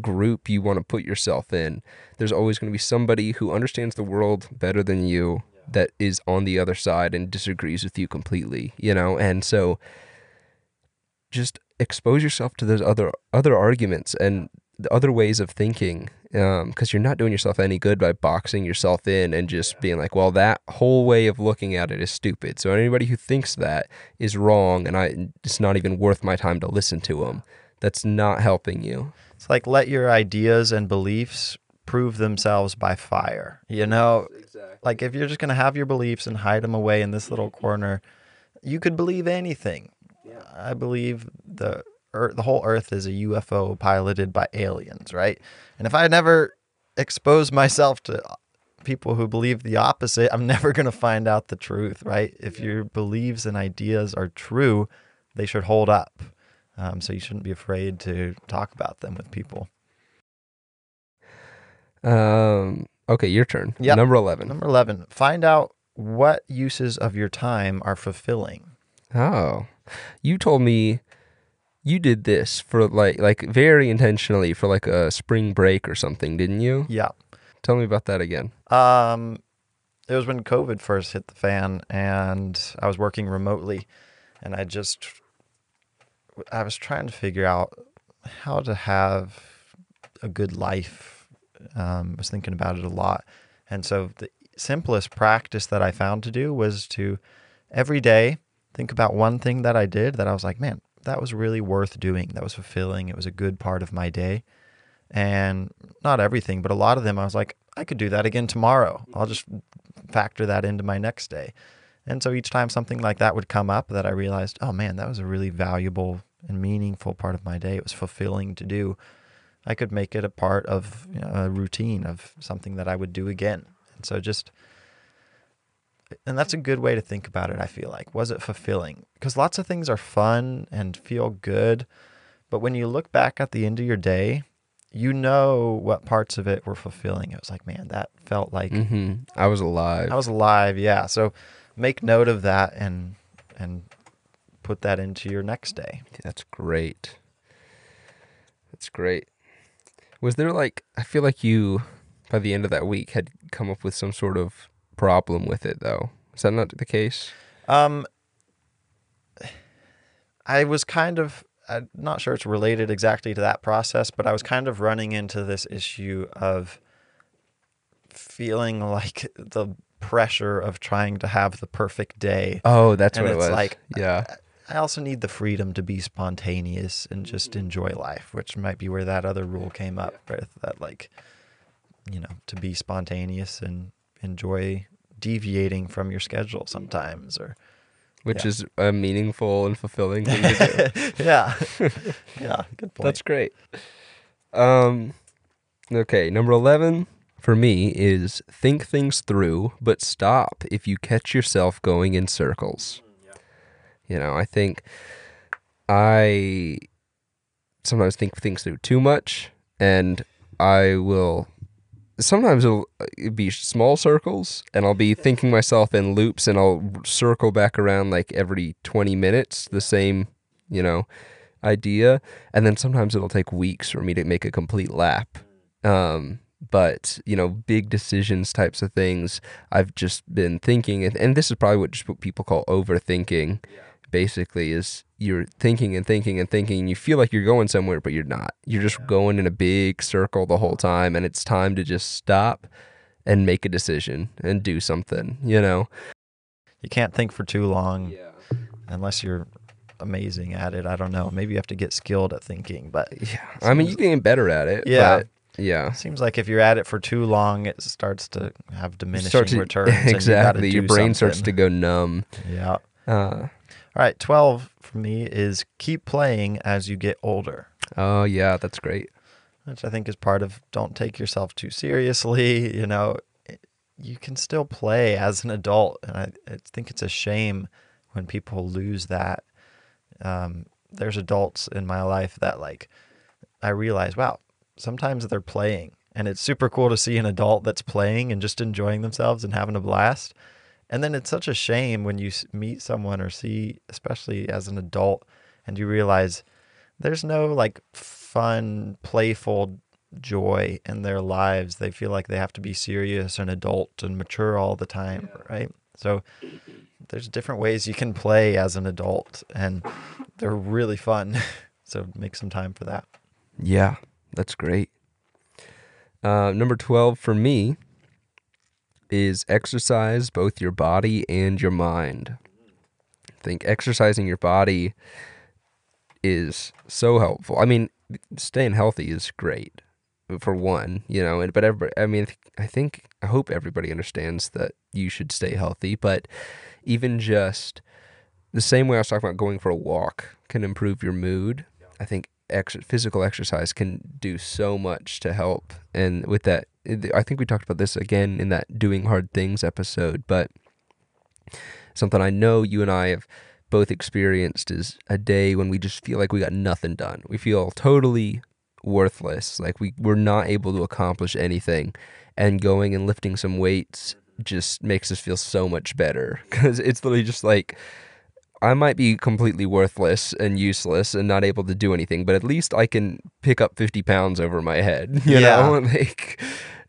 group you want to put yourself in, there's always going to be somebody who understands the world better than you that is on the other side and disagrees with you completely, you know? And so just expose yourself to those other other arguments and the other ways of thinking um, because you're not doing yourself any good by boxing yourself in and just being like well that whole way of looking at it is stupid. So anybody who thinks that is wrong and i it's not even worth my time to listen to them that's not helping you. It's like let your ideas and beliefs prove themselves by fire. You know, like if you're just going to have your beliefs and hide them away in this little corner, you could believe anything. I believe the earth, the whole earth is a UFO piloted by aliens, right? And if I never expose myself to people who believe the opposite, I'm never going to find out the truth, right? If your beliefs and ideas are true, they should hold up. Um, so you shouldn't be afraid to talk about them with people. um okay your turn Yep. number 11 Number 11, find out what uses of your time are fulfilling. Oh, you told me you did this for like like very intentionally for like a spring break or something, didn't you? Yeah. Tell me about that again. Um, it was when COVID first hit the fan, and I was working remotely, and I just I was trying to figure out how to have a good life. Um, I was thinking about it a lot, and so the simplest practice that I found to do was to every day think about one thing that I did that I was like, man, that was really worth doing. That was fulfilling. It was a good part of my day. And not everything, but a lot of them I was like, I could do that again tomorrow. I'll just factor that into my next day. And so each time something like that would come up that I realized, oh man, that was a really valuable and meaningful part of my day. It was fulfilling to do. I could make it a part of you know, a routine of something that I would do again. And so just and that's a good way to think about it, I feel like. Was it fulfilling? Because lots of things are fun and feel good, but when you look back at the end of your day, you know what parts of it were fulfilling. It was like, man, that felt like hmm I was alive. I was alive. Yeah. So make note of that and and put that into your next day. That's great. That's great. Was there like I feel like you by the end of that week had come up with some sort of problem with it though. Is that not the case? Um, I was kind of, I'm not sure it's related exactly to that process, but I was kind of running into this issue of feeling like the pressure of trying to have the perfect day. Oh, that's And what it was. like, yeah. I also need the freedom to be spontaneous and just enjoy life, which might be where that other rule came up with that, like, you know, to be spontaneous and enjoy deviating from your schedule sometimes or Which yeah. is a meaningful and fulfilling thing to do. *laughs* yeah. *laughs* yeah. Good point. That's great. Um, okay, number 11 for me is think things through, but stop if you catch yourself going in circles. You know, I think I sometimes think things through too much, and I will sometimes it'll uh, it'd be small circles and I'll be thinking myself in loops and I'll circle back around like every 20 minutes the same, you know, idea. And then sometimes it'll take weeks for me to make a complete lap. Um but you know big decisions types of things i've just been thinking and, and this is probably what just what people call overthinking basically is you're thinking and thinking and thinking and you feel like you're going somewhere but you're not you're just going in a big circle the whole time and it's time to just stop and make a decision and do something you know You can't think for too long unless you're amazing at it. I don't know. Maybe you have to get skilled at thinking, but yeah i mean you can get better at it Yeah. but yeah seems like if you're at it for too long, it starts to have diminishing to- returns. and you *laughs* exactly your brain starts to go numb Yeah. uh, All right. 12 for me is keep playing as you get older, oh yeah that's great which I think is part of don't take yourself too seriously. *laughs* You know, you can still play as an adult. And I, I think it's a shame when people lose that. Um, there's adults in my life that, like, I realize, wow, sometimes they're playing. And it's super cool to see an adult that's playing and just enjoying themselves and having a blast. And then it's such a shame when you meet someone or see, especially as an adult, and you realize there's no like fun, playful joy in their lives. They feel like they have to be serious and adult and mature all the time, right? So there's different ways you can play as an adult, and they're really fun. *laughs* so make some time for that. Yeah, that's great. Uh, number 12 for me is exercise both your body and your mind. I think exercising your body is so helpful. I mean, staying healthy is great for one, you know, and but everybody, I mean, I think I hope everybody understands that you should stay healthy, but even just the same way I was talking about going for a walk can improve your mood. I think ex- physical exercise can do so much to help. And with that, I think we talked about this again in that doing hard things episode, but something I know you and I have both experienced is a day when we just feel like we got nothing done. We feel totally worthless, like we we're not able to accomplish anything. And going and lifting some weights just makes us feel so much better *laughs* because it's literally just like I might be completely worthless and useless and not able to do anything, but at least I can pick up 50 pounds over my head, *laughs* you Yeah. know? *laughs* Like,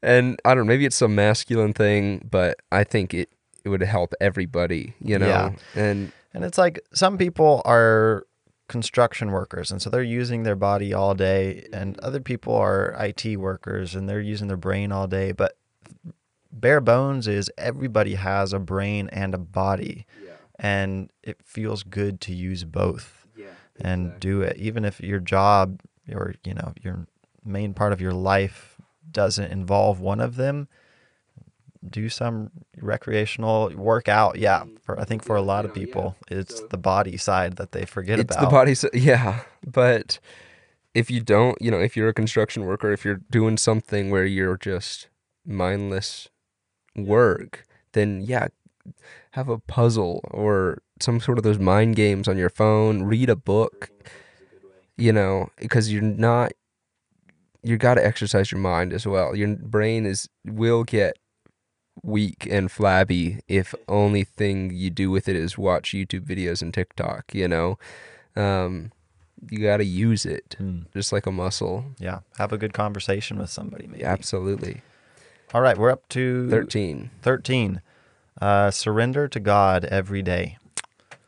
and I don't know, maybe it's some masculine thing, but I think it, it would help everybody, you know? Yeah. And And it's like some people are construction workers and so they're using their body all day and other people are IT workers and they're using their brain all day but bare bones is everybody has a brain and a body and it feels good to use both and do it even if your job or you know your main part of your life doesn't involve one of them do some recreational workout. Yeah for i think for a lot of people it's the body side that they forget it's about. It's the body, s- yeah. But if you don't, you know, if you're a construction worker, if you're doing something where you're just mindless work, then yeah, have a puzzle or some sort of those mind games on your phone, read a book, you know, because you're not you got to exercise your mind as well. Your brain is will get weak and flabby if only thing you do with it is watch YouTube videos and TikTok, you know. Um you got to use it Mm, just like a muscle. yeah have a good conversation with somebody maybe Absolutely. all right we're up to 13. 13 uh, surrender to god every day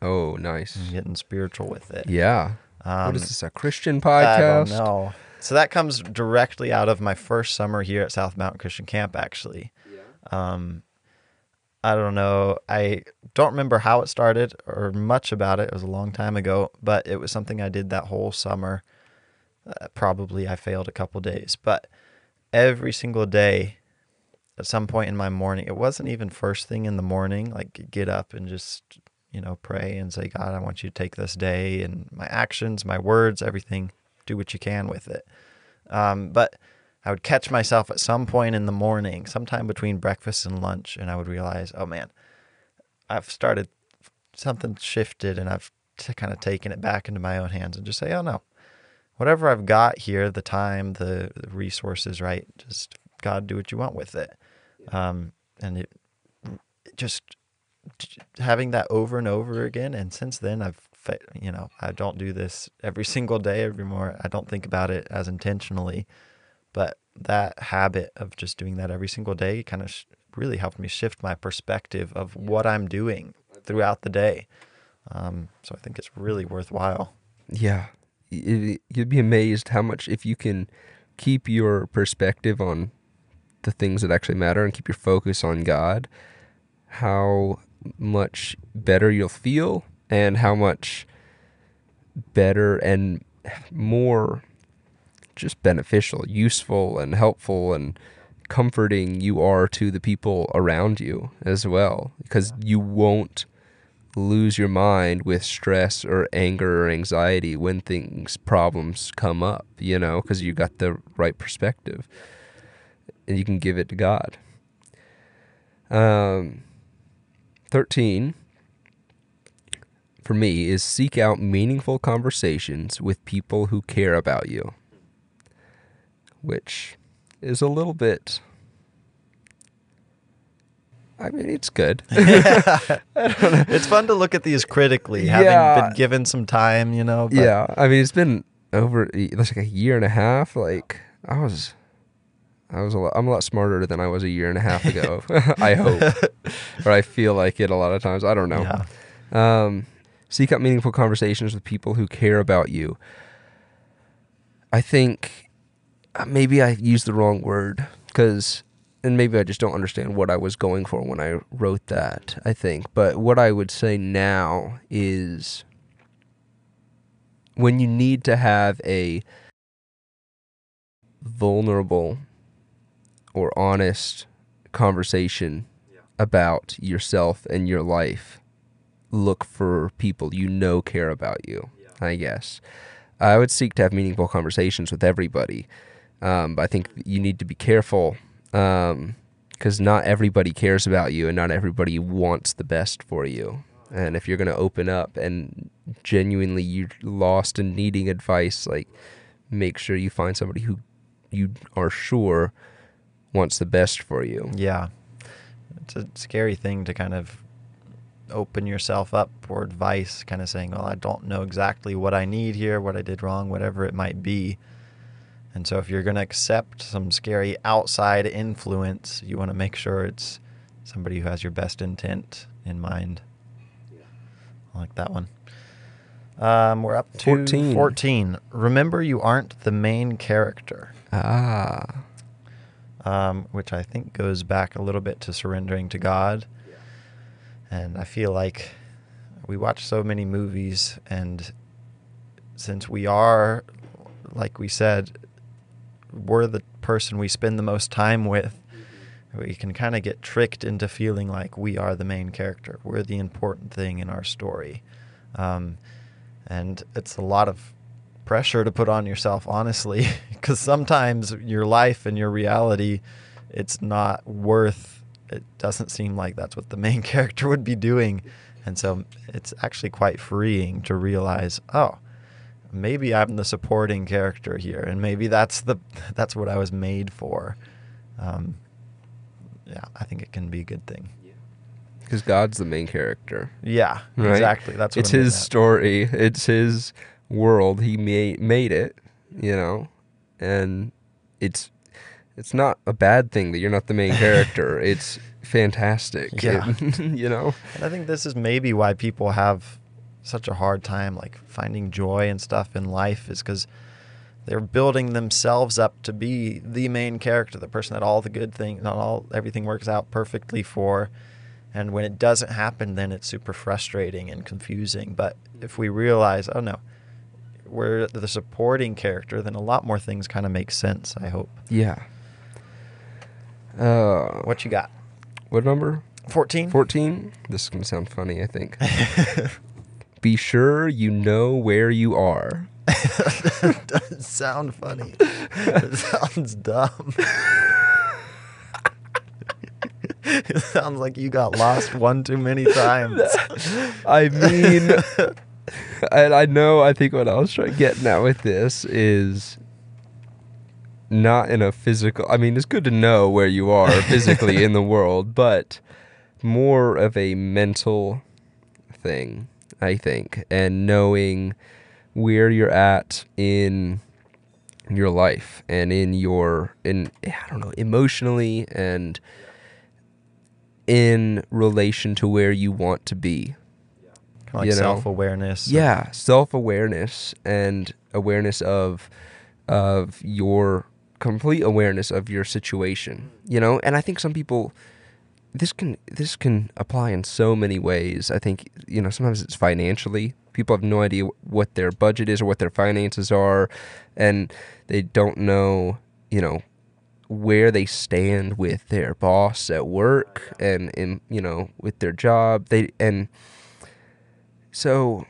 Oh, nice. and getting spiritual with it Yeah. um, what is this a Christian I podcast? don't know. So that comes directly out of my first summer here at South Mountain Christian Camp, actually. Yeah. Um, I don't know. I don't remember how it started or much about it. It was a long time ago, but it was something I did that whole summer. Uh, probably I failed a couple days, but every single day, at some point in my morning, it wasn't even first thing in the morning, like get up and just, you know, pray and say, God, I want you to take this day and my actions, my words, everything, do what you can with it. Um, but I would catch myself at some point in the morning, sometime between breakfast and lunch, and I would realize, oh man, I've started something shifted, and I've t- kind of taken it back into my own hands, and just say, oh no, whatever I've got here, the time, the, the resources, right, just God, do what you want with it. Um, and it just having that over and over again. And since then, I've, you know, I don't do this every *laughs* single day, every more. I don't think about it as intentionally, but that habit of just doing that every single day kind of sh- really helped me shift my perspective of what I'm doing throughout the day. Um, so I think it's really worthwhile. Yeah. Y- You'd be amazed how much, if you can keep your perspective on the things that actually matter and keep your focus on God, how much better you'll feel and how much better and more just beneficial, useful, and helpful and comforting you are to the people around you as well. Because you won't lose your mind with stress or anger or anxiety when things problems come up you know because you got the right perspective. And you can give it to god. Um 13 for me is seek out meaningful conversations with people who care about you which is a little bit I mean, it's good. *laughs* *laughs* it's fun to look at these critically, having Yeah. been given some time, you know. but- yeah, I mean, it's been over. It's like a year and a half. Like I was, I was a lot. I'm a lot smarter than I was a year and a half ago. *laughs* I hope, or I feel like it a lot of times. I don't know. Yeah. Um, seek out meaningful conversations with people who care about you. I think uh, maybe I used the wrong word because, and maybe I just don't understand what I was going for when I wrote that. I think, but what I would say now is when you need to have a vulnerable or honest conversation about yourself and your life look for people you know care about you i guess. I would seek to have meaningful conversations with everybody um, but i think you need to be careful because not everybody cares about you and not everybody wants the best for you. And if you're going to open up and genuinely you're lost and needing advice like make sure you find somebody who you are sure wants the best for you. Yeah. It's a scary thing to kind of open yourself up for advice, kind of saying, well, I don't know exactly what I need here, what I did wrong, whatever it might be. And so if you're going to accept some scary outside influence, you want to make sure it's somebody who has your best intent in mind. I like that one. Um, we're up to 14. 14. Remember, you aren't the main character ah um, which I think goes back a little bit to surrendering to God. And I feel like we watch so many movies, and since we are, like we said, we're the person we spend the most time with, we can kind of get tricked into feeling like we are the main character. We're the important thing in our story. Um, and it's a lot of pressure to put on yourself, honestly, *laughs* because sometimes your life and your reality, it's not worth. It doesn't seem like that's what the main *laughs* character would be doing, and so it's actually quite freeing to realize, oh, maybe I'm the supporting character here, and maybe that's the *laughs* that's what I was made for. Um, yeah, I think it can be a good thing. because god's the main character Yeah, Right? exactly. That's what it's I'm his story. It's his world. He made made it, you know, and it's it's not a bad thing that you're not the main *laughs* character. it's fantastic. Yeah. It- *laughs* you know. And I think this is maybe why people have such a hard time like finding joy and stuff in life is because they're building themselves up to be the main character, the person that all the good things, not all everything works out perfectly for. And when it doesn't happen, then it's super frustrating and confusing. But if we realize, oh no, we're the supporting character, then a lot more things kind of make sense. I hope. Yeah. Uh, What you got? what number? Fourteen. Fourteen. This is gonna sound funny. I think. *laughs* Be sure you know where you are. *laughs* doesn't sound funny. it *laughs* sounds dumb. it sounds like you got lost one too many times. I mean, and I know. I think what I was trying getting at with this is not in a physical. I mean, it's good to know where you are *laughs* physically in the world, but more of a mental thing, I think, and knowing where you're at in your life and in your in I don't know emotionally and in relation to where you want to be. Like You know? self awareness. Yeah, self-awareness and awareness of of your complete awareness of your situation, you know? And I think some people this can this can apply in so many ways. I think, you know, sometimes it's financially. People have no idea what their budget is or what their finances are and they don't know, you know, where they stand with their boss at work and in you know with their job they and so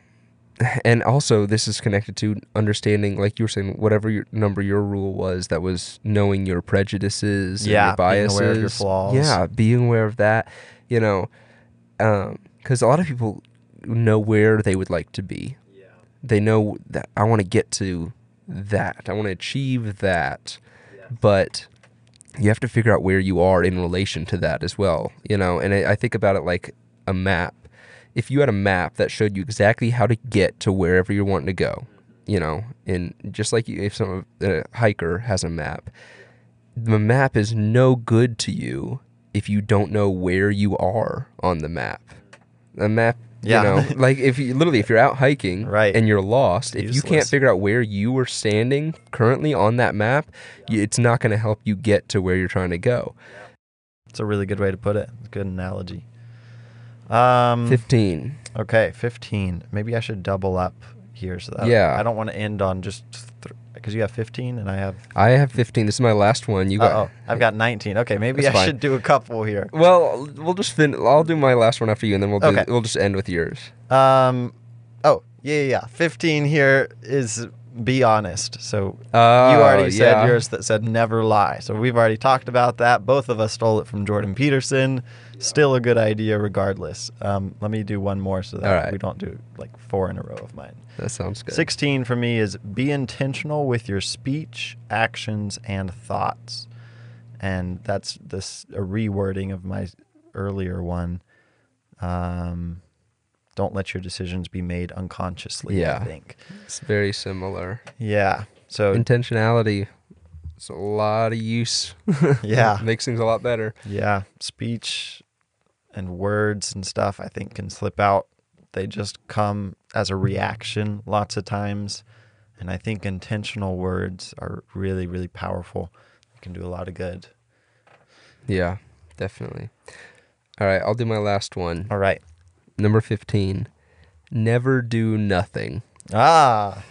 and also this is connected to understanding like you were saying whatever your number your rule was that was knowing your prejudices and Yeah, your being biases aware of your flaws. yeah being aware of that you know um, because a lot of people know where they would like to be yeah. they know that i want to get to that i want to achieve that yeah. but you have to figure out where you are in relation to that as well you know and I, I think about it like a map if you had a map that showed you exactly how to get to wherever you're wanting to go you know and just like if some a hiker has a map the map is no good to you if you don't know where you are on the map a map Yeah. you know *laughs* like if you literally if you're out hiking Right. and you're lost if you can't figure out where you were standing currently on that map it's not going to help you get to where you're trying to go It's a really good way to put it. It's a good analogy. Um, 15 Okay, 15. Maybe I should double up here so that Yeah. I don't want to end on just because you have 15 and I have. i have 15 this is my last one you got Oh, I've got 19. Okay, maybe I fine. should do a couple here. well we'll just fin- i'll do my last one after you and then we'll do Okay. we'll just end with yours Um, oh yeah, yeah, yeah. 15 here is be honest. So you Oh, already said yeah. yours that said never lie. So we've already talked about that. Both of us stole it from Jordan Peterson. Still a good idea, regardless. Um, let me do one more so that right. we don't do like four in a row of mine. that sounds good 16 for me is be intentional with your speech, actions, and thoughts. And that's this a rewording of my earlier one. Um, don't let your decisions be made unconsciously, Yeah. I think. it's very similar Yeah. So intentionality it's a lot of use *laughs* Yeah. makes things a lot better yeah, speech and words and stuff I think can slip out. They just come as a reaction lots of times. And I think intentional words are really, really powerful. You can do a lot of good. yeah definitely all right i'll do my last one All right. number 15 never do nothing Ah,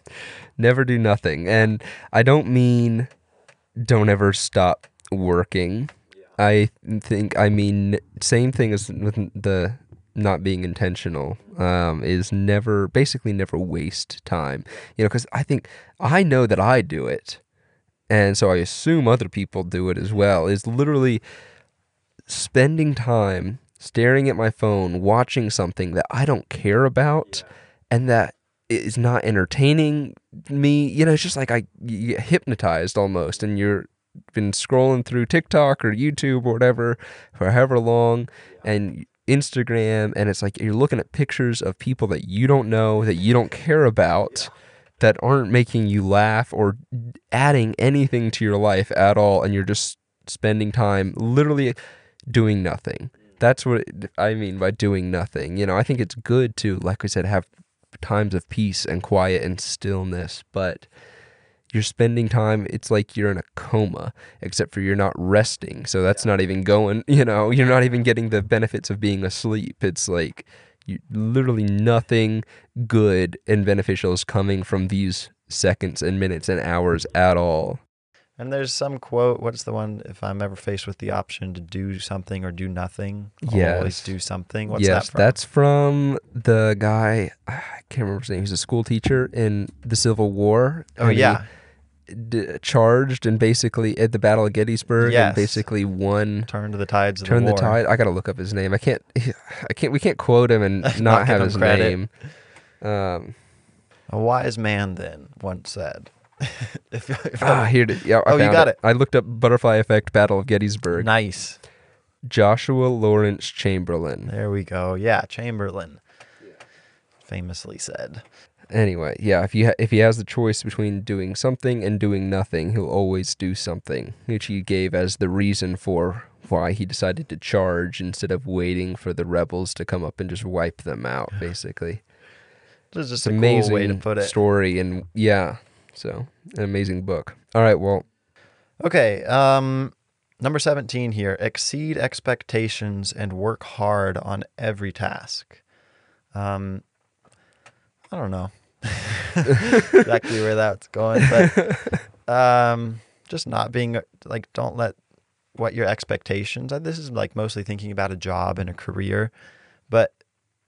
*laughs* never do nothing and i don't mean don't ever stop working i think i mean same thing as with the not being intentional um, is never basically never waste time. You know because i think i know that i do it and so i assume other people do it as well. Is literally spending time staring at my phone watching something that i don't care about and that is not entertaining me. You know it's just like i you get hypnotized almost and you're been scrolling through tiktok or youtube or whatever for however long and instagram and it's like you're looking at pictures of people that you don't know that you don't care about that aren't making you laugh or adding anything to your life at all and you're just spending time literally doing nothing. That's what i mean by doing nothing you know i think it's good to like we said have times of peace and quiet and stillness but you're spending time it's like you're in a coma except for you're not resting so that's not even going *laughs* you know you're not even getting the benefits of being asleep it's like you, literally nothing good and beneficial is coming from these seconds and minutes and hours at all and there's some quote. What's the one? If I'm ever faced with the option to do something or do nothing, I'll always do something. What's yes that from? that's from the guy i can't remember his name he's a school teacher in the civil war oh and he yeah, d- charged and basically at the battle of gettysburg Yes. and basically won turn to the tides of turn the the tide. I gotta look up his name. I can't. *sighs* I can't. We can't quote him and *laughs* not, Not have his credit. name. Um, A wise man then once said, *laughs* if, if Ah, here it. Yeah, I Oh, you got it. I looked up Butterfly Effect Battle of Gettysburg. nice. Joshua Lawrence Chamberlain. There we go. Yeah, Chamberlain. Famously said. Anyway, yeah, if you ha- if he has the choice between doing something and doing nothing, he'll always do something, which he gave as the reason for why he decided to charge instead of waiting for the rebels to come up and just wipe them out. Basically, This is just an cool amazing way to put it. story, and yeah, so an amazing book. All right, well, Okay, um number 17 here. Exceed expectations and work hard on every task. Um I don't know *laughs* exactly where that's going, but *laughs* um just not being like don't let what your expectations. This is like mostly thinking about a job and a career, but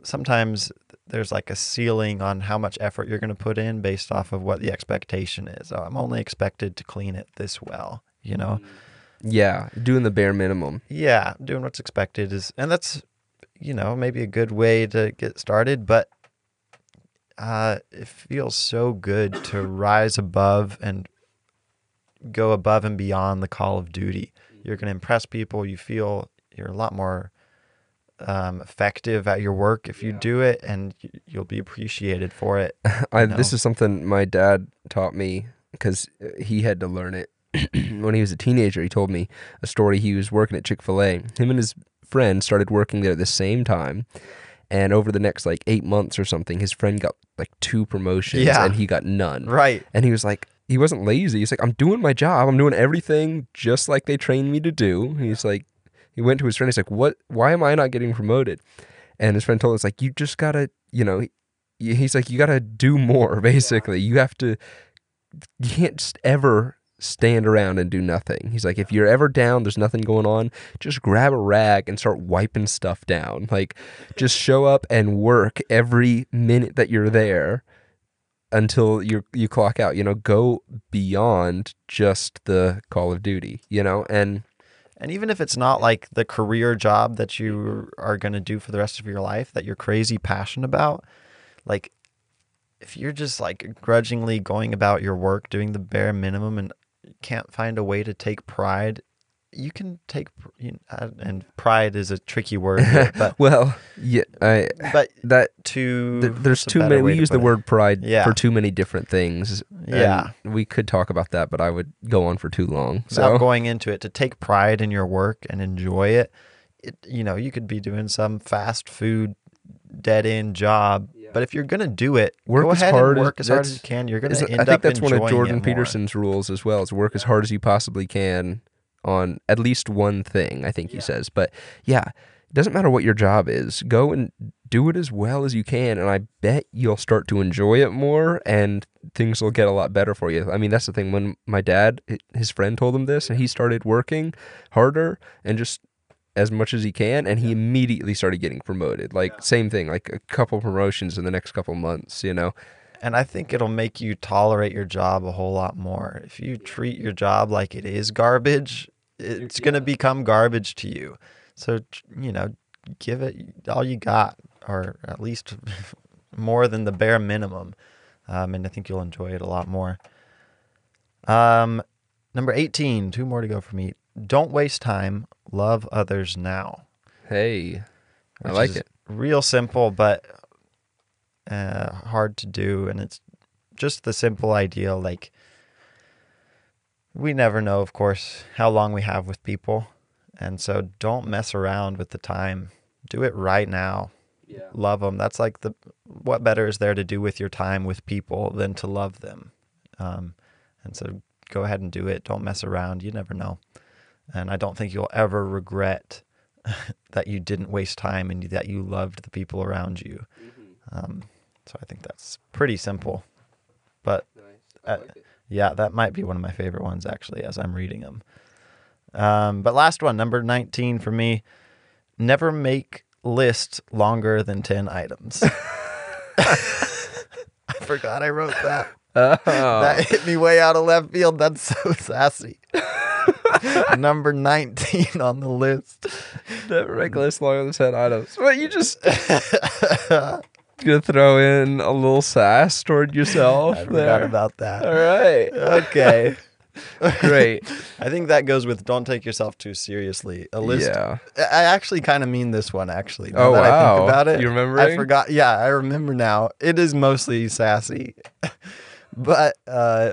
sometimes there's like a ceiling on how much effort you're going to put in based off of what the expectation is. Oh, I'm only expected to clean it this well, you know? yeah, doing the bare minimum. Yeah, doing what's expected is, and that's, you know, maybe a good way to get started, but uh, it feels so good to rise above and go above and beyond the call of duty. You're going to impress people. You feel you're a lot more um, effective at your work if you do it, and you'll be appreciated for it. *laughs* I, this is something my dad taught me because he had to learn it *clears throat* when he was a teenager. He told me a story. He was working at Chick fil A. Him and his friend started working there at the same time. And over the next like eight months or something, his friend got like two promotions Yeah. and he got none. Right. And he was like, he wasn't lazy. He's like, I'm doing my job. I'm doing everything just like they trained me to do. He's like, he went to his friend. He's like, what? Why am I not getting promoted? And his friend told us like, you just gotta, you know, he's like, you gotta do more. *laughs* Basically, you have to. You can't just ever stand around and do nothing. He's like, if you're ever down, there's nothing going on, just grab a rag and start wiping stuff down. Like, just show up and work every minute that you're there until you you clock out. You know, go beyond just the Call of Duty. You know, and And even if it's not like the career job that you are going to do for the rest of your life that you're crazy passionate about, like if you're just like grudgingly going about your work doing the bare minimum and can't find a way to take pride, you can take and pride is a tricky word, here, *laughs* but well, yeah, I but that too th- there's too many. We to use the it? word pride Yeah. for too many different things. Yeah. we could talk about that, but I would go on for too long. without going into it to take pride in your work and enjoy it, it you know you could be doing some fast food dead end job but if you're gonna do it Work go as ahead hard and as- work as hard as you can you're gonna Is- end I think up that's one of Jordan. Peterson's rules as well. Is work as hard as you possibly can on at least one thing. I think he says. But yeah, it doesn't matter what your job is. Go and do it as well as you can, and I bet you'll start to enjoy it more, and things will get a lot better for you. I mean, that's the thing. When my dad, his friend, told him this, and he started working harder and just as much as he can and he immediately started getting promoted. Like same thing like a couple promotions in the next couple months you know? And i think it'll make you tolerate your job a whole lot more. If you treat your job like it is garbage it's gonna become garbage to you. So you know give it all you got or at least *laughs* more than the bare minimum. Um, and i think you'll enjoy it a lot more. Um, number 18 two more to go for me don't waste time. Love others now. Hey i like it. real simple but uh, hard to do. And it's just the simple idea like we never know of course how long we have with people. And so don't mess around with the time. Do it right now. Love them that's like the what better is there to do with your time with people than to love them? Um, and so go ahead and do it. Don't mess around. You never know and i don't think you'll ever regret *laughs* that you didn't waste time and that you loved the people around you. Um, so i think that's pretty simple. But uh, yeah that might be one of my favorite ones actually as i'm reading them um, but last one number 19 for me. Never make lists longer than 10 items. *laughs* *laughs* I forgot i wrote that. Oh. that hit me way out of left field. That's so sassy *laughs* number 19 on the list Never make list longer than ten items. But you just *laughs* gonna throw in a little sass toward yourself. I there. forgot about that. All right. Okay. *laughs* Great. I think that goes with don't take yourself too seriously. A list. Yeah. I I actually kind of mean this one actually. Now Oh, that I wow. think about it. You remember? I forgot. Yeah, I remember now. It is mostly sassy, but uh,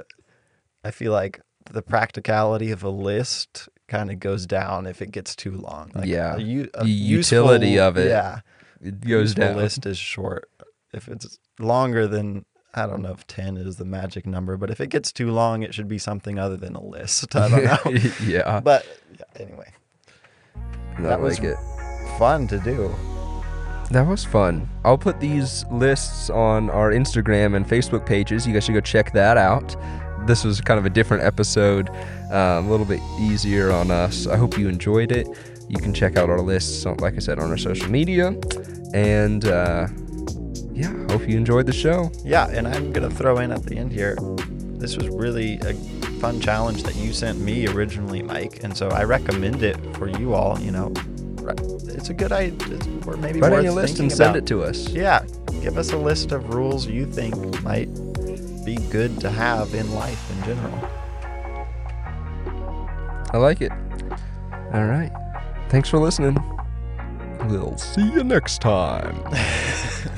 I feel like the practicality of a list kind of goes down if it gets too long. Like Yeah. a, a The utility of it Yeah, It goes down. list is short. If it's longer than I don't know if ten is the magic number, but if it gets too long, it should be something other than a list. *laughs* I don't know. *laughs* yeah. but yeah, anyway, that was- it. fun to do. That was fun. I'll put these lists on our Instagram and Facebook pages. You guys should go check that out. This was kind of a different episode, um, a little bit easier on us. I hope you enjoyed it. You can check out our lists, like I said, on our social media. And uh, yeah, hope you enjoyed the show. Yeah, and I'm gonna throw in at the end here. This was really a fun challenge that you sent me originally, Mike, and so I recommend it for you all. You know, it's a good idea, it's, or maybe Write worth your list and send about. it to us. Yeah, give us a list of rules you think might be good to have in life in general. I like it. All right. Thanks for listening. We'll see you next time. *laughs*